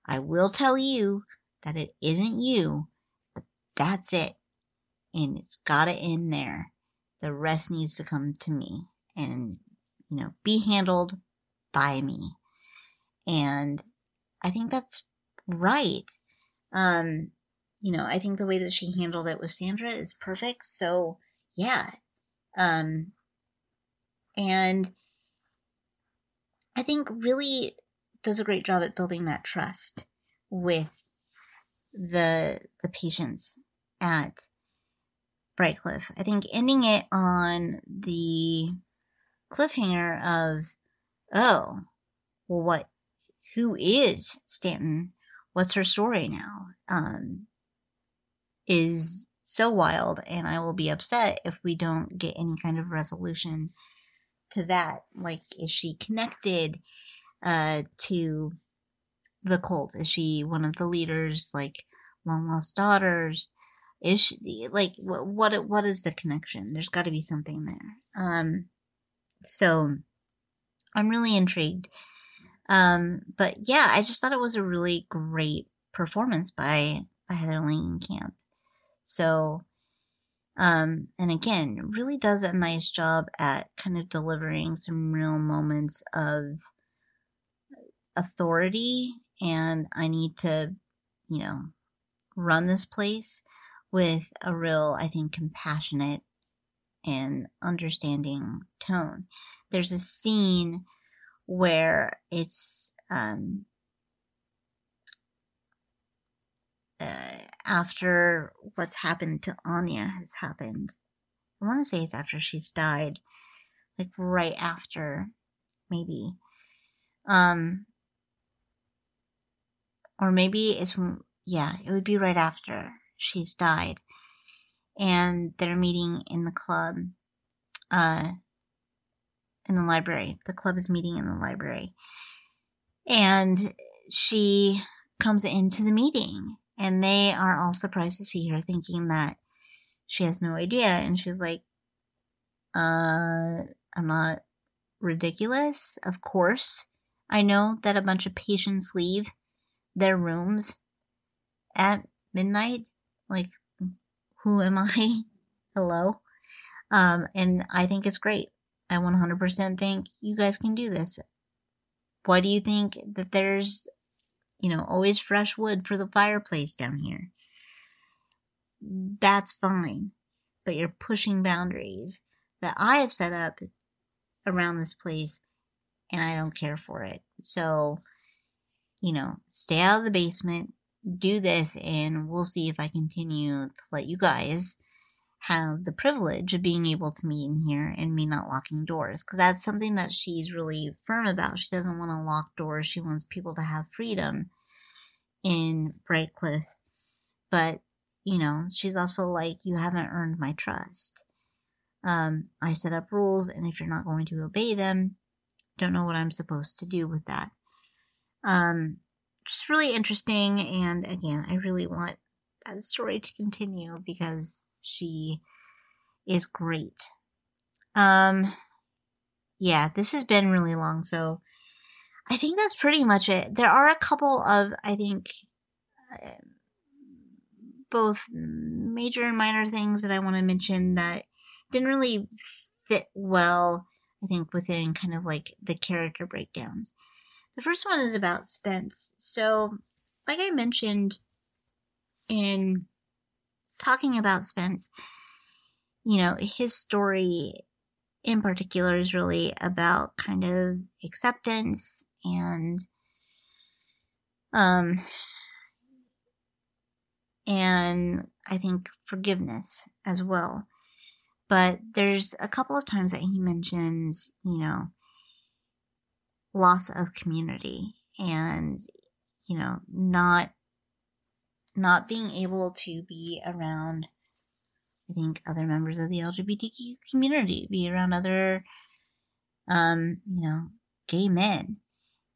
I will tell you that it isn't you, but that's it. And it's gotta end there. The rest needs to come to me and, you know, be handled by me. And I think that's right. Um, you know, I think the way that she handled it with Sandra is perfect. So, yeah. Um, and I think really does a great job at building that trust with the the patients at Brightcliffe. I think ending it on the cliffhanger of, oh, well, what, who is Stanton? What's her story now? Um, is so wild, and I will be upset if we don't get any kind of resolution to that. Like, is she connected uh, to the cult? Is she one of the leaders, like long lost daughters? Is she like what? What, what is the connection? There's got to be something there. Um, so I'm really intrigued. Um, but yeah, I just thought it was a really great performance by by Heather Langenkamp. So, um, and again, really does a nice job at kind of delivering some real moments of authority. And I need to, you know, run this place with a real, I think, compassionate and understanding tone. There's a scene where it's um, uh, after what's happened to Anya has happened. I want to say it's after she's died, like right after, maybe. Um, or maybe it's yeah, it would be right after she's died, and they're meeting in the club, uh, in the library. The club is meeting in the library, and she comes into the meeting and they are all surprised to see her, thinking that she has no idea. And she's like, uh, I'm not ridiculous. Of course. I know that a bunch of patients leave their rooms at midnight. Like, who am I? *laughs* Hello? Um, and I think it's great. I 100% think you guys can do this. Why do you think that there's you know, always fresh wood for the fireplace down here. That's fine. But you're pushing boundaries that I have set up around this place and I don't care for it. So, you know, stay out of the basement, do this, and we'll see if I continue to let you guys have the privilege of being able to meet in here and me not locking doors. Because that's something that she's really firm about. She doesn't want to lock doors. She wants people to have freedom in Brightcliffe. But, you know, she's also like, you haven't earned my trust. Um, I set up rules, and if you're not going to obey them, don't know what I'm supposed to do with that. Um, just really interesting, and again, I really want that story to continue because she is great. Um, yeah, this has been really long, so I think that's pretty much it. There are a couple of, I think, uh, both major and minor things that I want to mention that didn't really fit well, I think, within kind of like the character breakdowns. The first one is about Spence. So, like I mentioned in talking about Spence, you know, his story in particular is really about kind of acceptance and um and I think forgiveness as well. But there's a couple of times that he mentions, you know, loss of community and you know, not not being able to be around I think other members of the LGBTQ community, be around other um, you know, gay men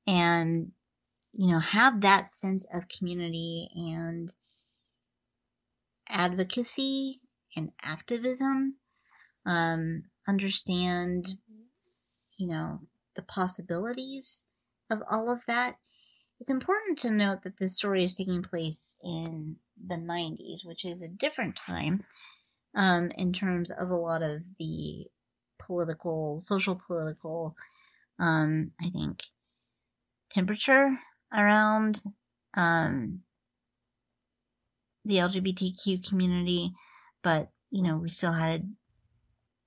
and you know, have that sense of community and advocacy and activism. Um, understand, you know, the possibilities of all of that. It's important to note that this story is taking place in the 90s, which is a different time um, in terms of a lot of the political, social political, um, I think, temperature around um, the LGBTQ community, but you know, we still had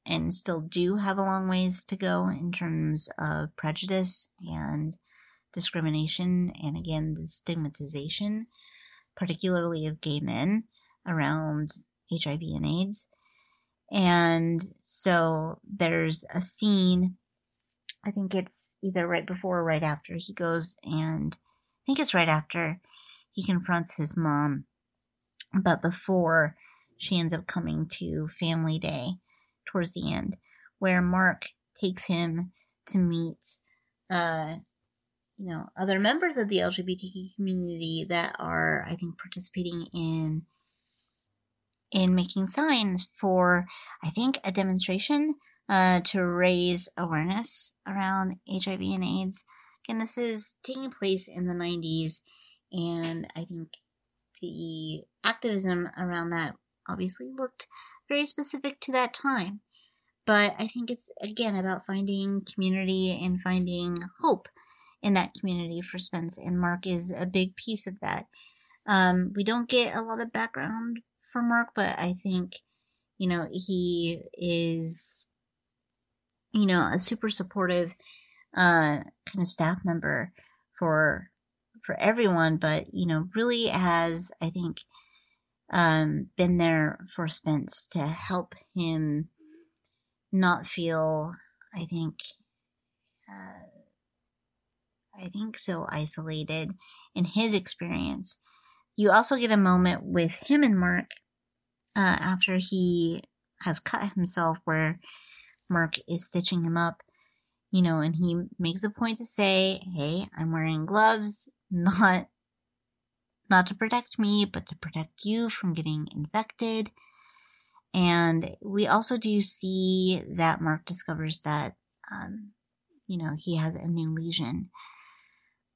and still do have a long ways to go in terms of prejudice and discrimination and again the stigmatization, particularly of gay men around HIV and AIDS. And so there's a scene, I think it's either right before or right after he goes and I think it's right after he confronts his mom but before she ends up coming to family day towards the end where mark takes him to meet uh you know other members of the lgbtq community that are i think participating in in making signs for i think a demonstration uh to raise awareness around hiv and aids again this is taking place in the 90s and i think the activism around that obviously looked very specific to that time. But I think it's again about finding community and finding hope in that community for Spence, and Mark is a big piece of that. Um, we don't get a lot of background for Mark, but I think, you know, he is, you know, a super supportive uh, kind of staff member for for everyone, but you know, really has I think um, been there for Spence to help him not feel. I think. Uh, I think so isolated in his experience. You also get a moment with him and Mark uh, after he has cut himself, where Mark is stitching him up, you know, and he makes a point to say, Hey, I'm wearing gloves not not to protect me, but to protect you from getting infected. And we also do see that Mark discovers that, um, you know, he has a new lesion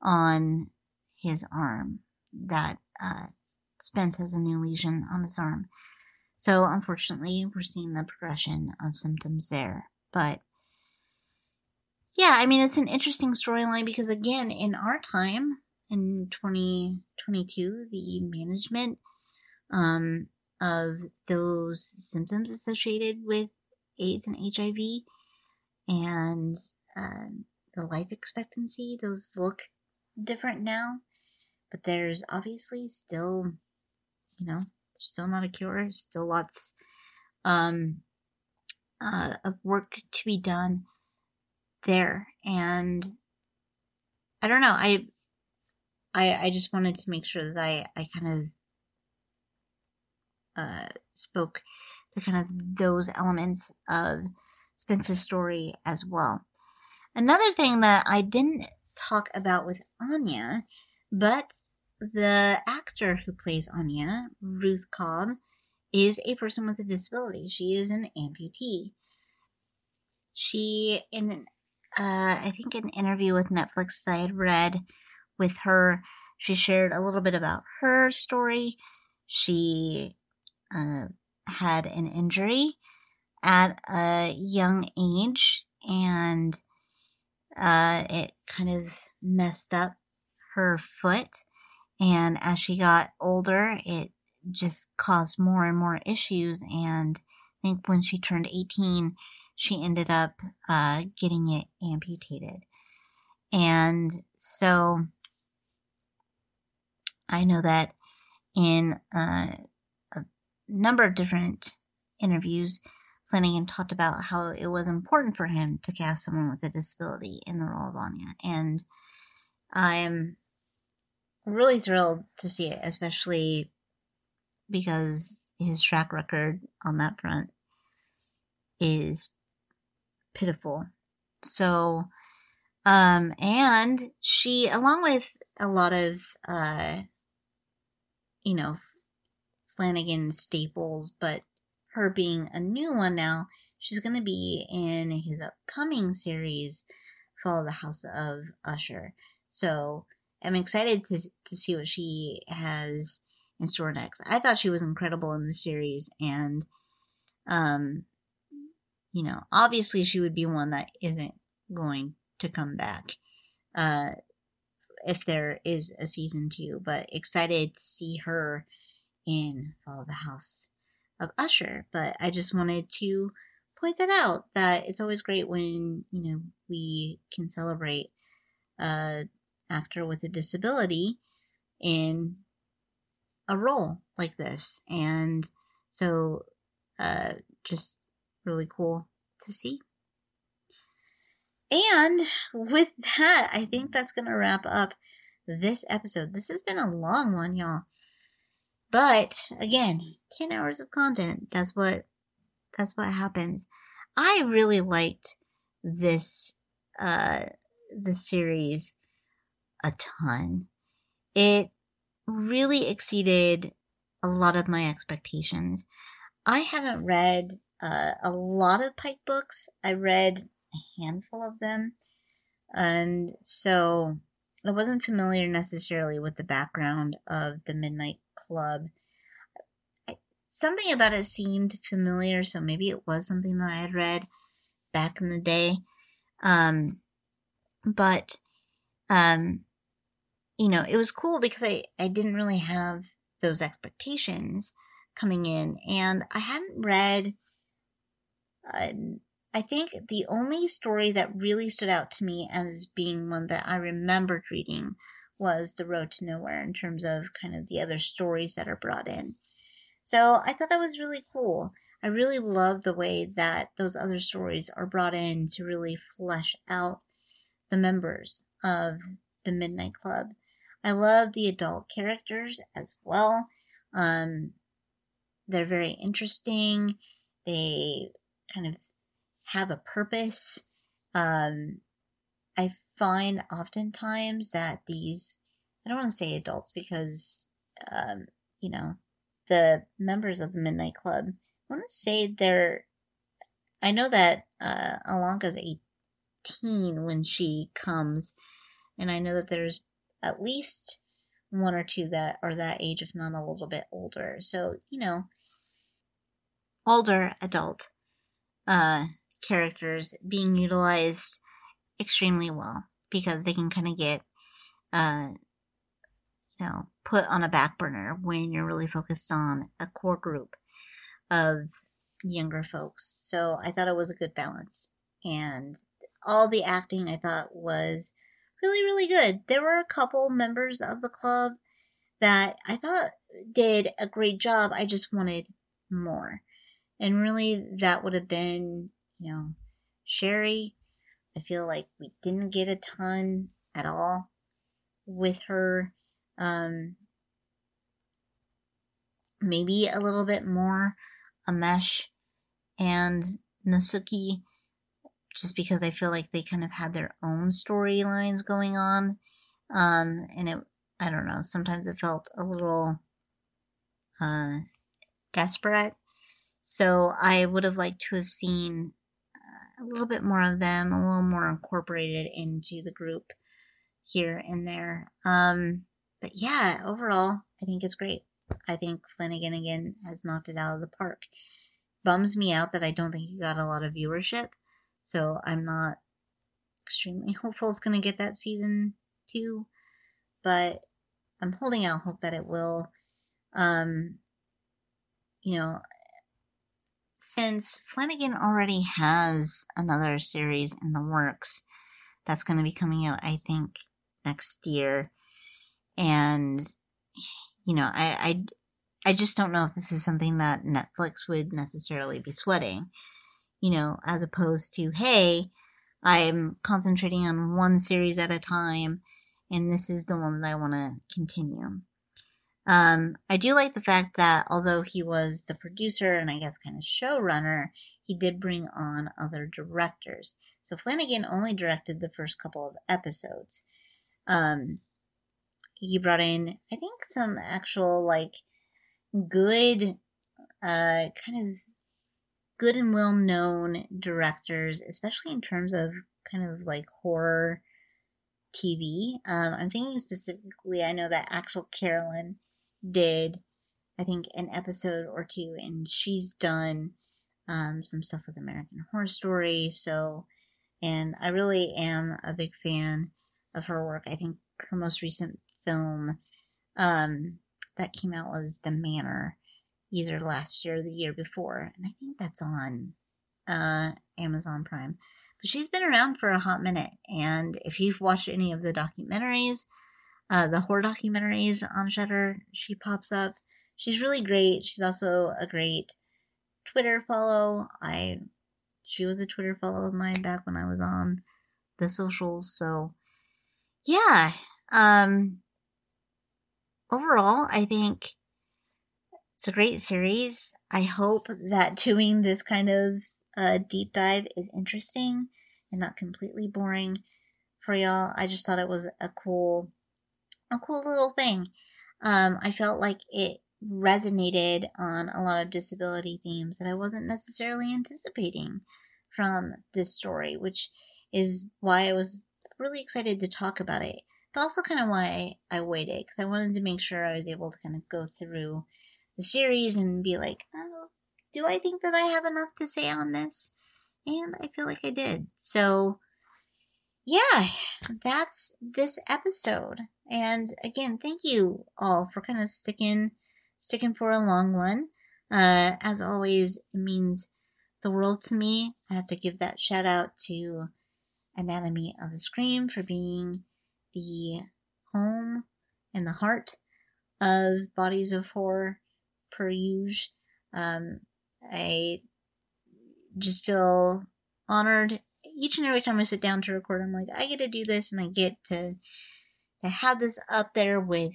on his arm, that uh, Spence has a new lesion on his arm. So, unfortunately, we're seeing the progression of symptoms there. But yeah, I mean, it's an interesting storyline because, again, in our time, in 2022, the management um, of those symptoms associated with AIDS and HIV and um, the life expectancy, those look different now. But there's obviously still, you know, still not a cure, still lots um, uh, of work to be done there. And I don't know, I I I just wanted to make sure that I I kind of uh spoke to kind of those elements of Spencer's story as well. Another thing that I didn't talk about with Anya, but the actor who plays Anya, Ruth Codd, is a person with a disability. She is an amputee. She, in uh, I think an interview with Netflix I had read, with her. She shared a little bit about her story. She uh, had an injury at a young age and uh, it kind of messed up her foot. And as she got older, it just caused more and more issues. And I think when she turned 18, she ended up uh, getting it amputated. And so I know that in uh, a number of different interviews, Flanagan talked about how it was important for him to cast someone with a disability in the role of Anya. And I'm really thrilled to see it, especially because his track record on that front is pitiful. So, um, and she, along with a lot of, uh, you know, Flanagan staples, but her being a new one now, she's going to be in his upcoming series, Fall of the House of Usher. So I'm excited to, to see what she has in store next. I thought she was incredible in the series, and, um, you know, obviously she would be one that isn't going to come back. Uh, if there is a season two, but excited to see her in Fall of the House of Usher. But I just wanted to point that out that it's always great when, you know, we can celebrate a actor with a disability in a role like this. And so uh just really cool to see. And with that, I think that's going to wrap up this episode. This has been a long one, y'all. But again, 10 hours of content. That's what that's what happens. I really liked this uh the series a ton. It really exceeded a lot of my expectations. I haven't read uh, a lot of Pike books. I read a handful of them. And so I wasn't familiar necessarily with the background of the Midnight Club. Something about it seemed familiar, so maybe it was something that I had read back in the day. Um, but, um, you know, it was cool because I, I didn't really have those expectations coming in, and I hadn't read. Uh, I think the only story that really stood out to me as being one that I remembered reading was The Road to Nowhere in terms of kind of the other stories that are brought in. So I thought that was really cool. I really love the way that those other stories are brought in to really flesh out the members of the Midnight Club. I love the adult characters as well. Um, they're very interesting. They kind of have a purpose. Um, find oftentimes that these, I don't want to say adults because, um, you know, the members of the Midnight Club, I want to say they're, I know that uh, Ilonka's 18 when she comes, and I know that there's at least one or two that are that age, if not a little bit older. So, you know, older adult uh, characters being utilized extremely well because they can kind of get, uh, you know, put on a back burner when you're really focused on a core group of younger folks. So I thought it was a good balance. And all the acting I thought was really, really good. There were a couple members of the club that I thought did a great job. I just wanted more. And really, that would have been you know, Cheri, I feel like we didn't get a ton at all with her. Um, maybe a little bit more Amesh and Natsuki, just because I feel like they kind of had their own storylines going on. Um, and it, I don't know, sometimes it felt a little, uh, desperate. So I would have liked to have seen a little bit more of them, a little more incorporated into the group here and there. Um, but yeah, overall, I think it's great. I think Flanagan again has knocked it out of the park. Bums me out that I don't think he got a lot of viewership, so I'm not extremely *laughs* hopeful it's going to get that season two, but I'm holding out hope that it will. Um, you know, since Flanagan already has another series in the works that's going to be coming out, I think, next year, and you know, I, I, I just don't know if this is something that Netflix would necessarily be sweating, you know, as opposed to, hey, I'm concentrating on one series at a time, and this is the one that I want to continue. Um, I do like the fact that although he was the producer and I guess kind of showrunner, he did bring on other directors. So Flanagan only directed the first couple of episodes. Um, he brought in, I think, some actual like good, uh, kind of good and well known directors, especially in terms of kind of like horror TV. Um, I'm thinking specifically, I know that Axelle Carolyn did, I think, an episode or two, and she's done um, some stuff with American Horror Story. So, and I really am a big fan of her work. I think her most recent film um, that came out was The Manor, either last year or the year before, and I think that's on uh, Amazon Prime. But she's been around for a hot minute, and if you've watched any of the documentaries, uh, the horror documentaries on Shudder. she pops up. She's really great. She's also a great Twitter follow. I she was a Twitter follow of mine back when I was on the socials. So yeah, um overall, I think it's a great series. I hope that doing this kind of uh, deep dive is interesting and not completely boring for y'all. I just thought it was a cool a cool little thing. Um, I felt like it resonated on a lot of disability themes that I wasn't necessarily anticipating from this story, which is why I was really excited to talk about it. But also kind of why I waited, because I wanted to make sure I was able to kind of go through the series and be like, oh, do I think that I have enough to say on this? And I feel like I did. So, yeah, that's this episode. And again, thank you all for kind of sticking sticking for a long one. Uh, as always, it means the world to me. I have to give that shout out to Anatomy of a Scream for being the home and the heart of bodies of horror per. Um, I just feel honored each and every time I sit down to record, I'm like, I get to do this and I get to to have this up there with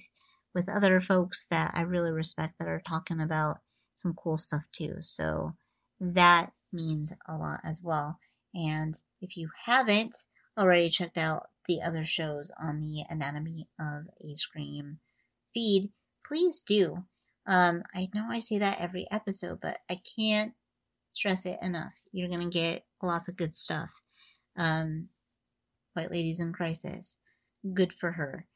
with other folks that I really respect that are talking about some cool stuff too. So that means a lot as well. And if you haven't already checked out the other shows on the Anatomy of a Scream feed, please do. Um, I know I say that every episode, but I can't stress it enough. You're gonna get lots of good stuff. Um, White Ladies in Crisis. Good for her.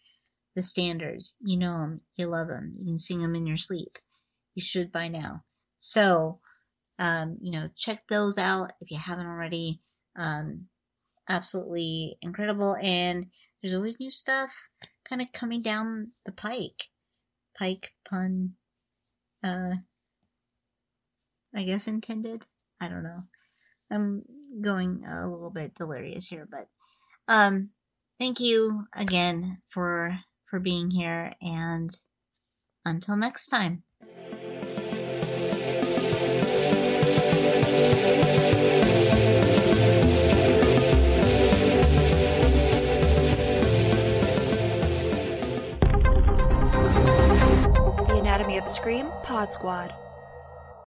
The Standards. You know them. You love them. You can sing them in your sleep. You should by now. So, um, you know, check those out if you haven't already. Um, absolutely incredible. And there's always new stuff kind of coming down the pike. Pike pun, uh, I guess intended. I don't know. I'm going a little bit delirious here, but um, thank you again for for being here, and until next time. The Anatomy of a Scream Pod Squad.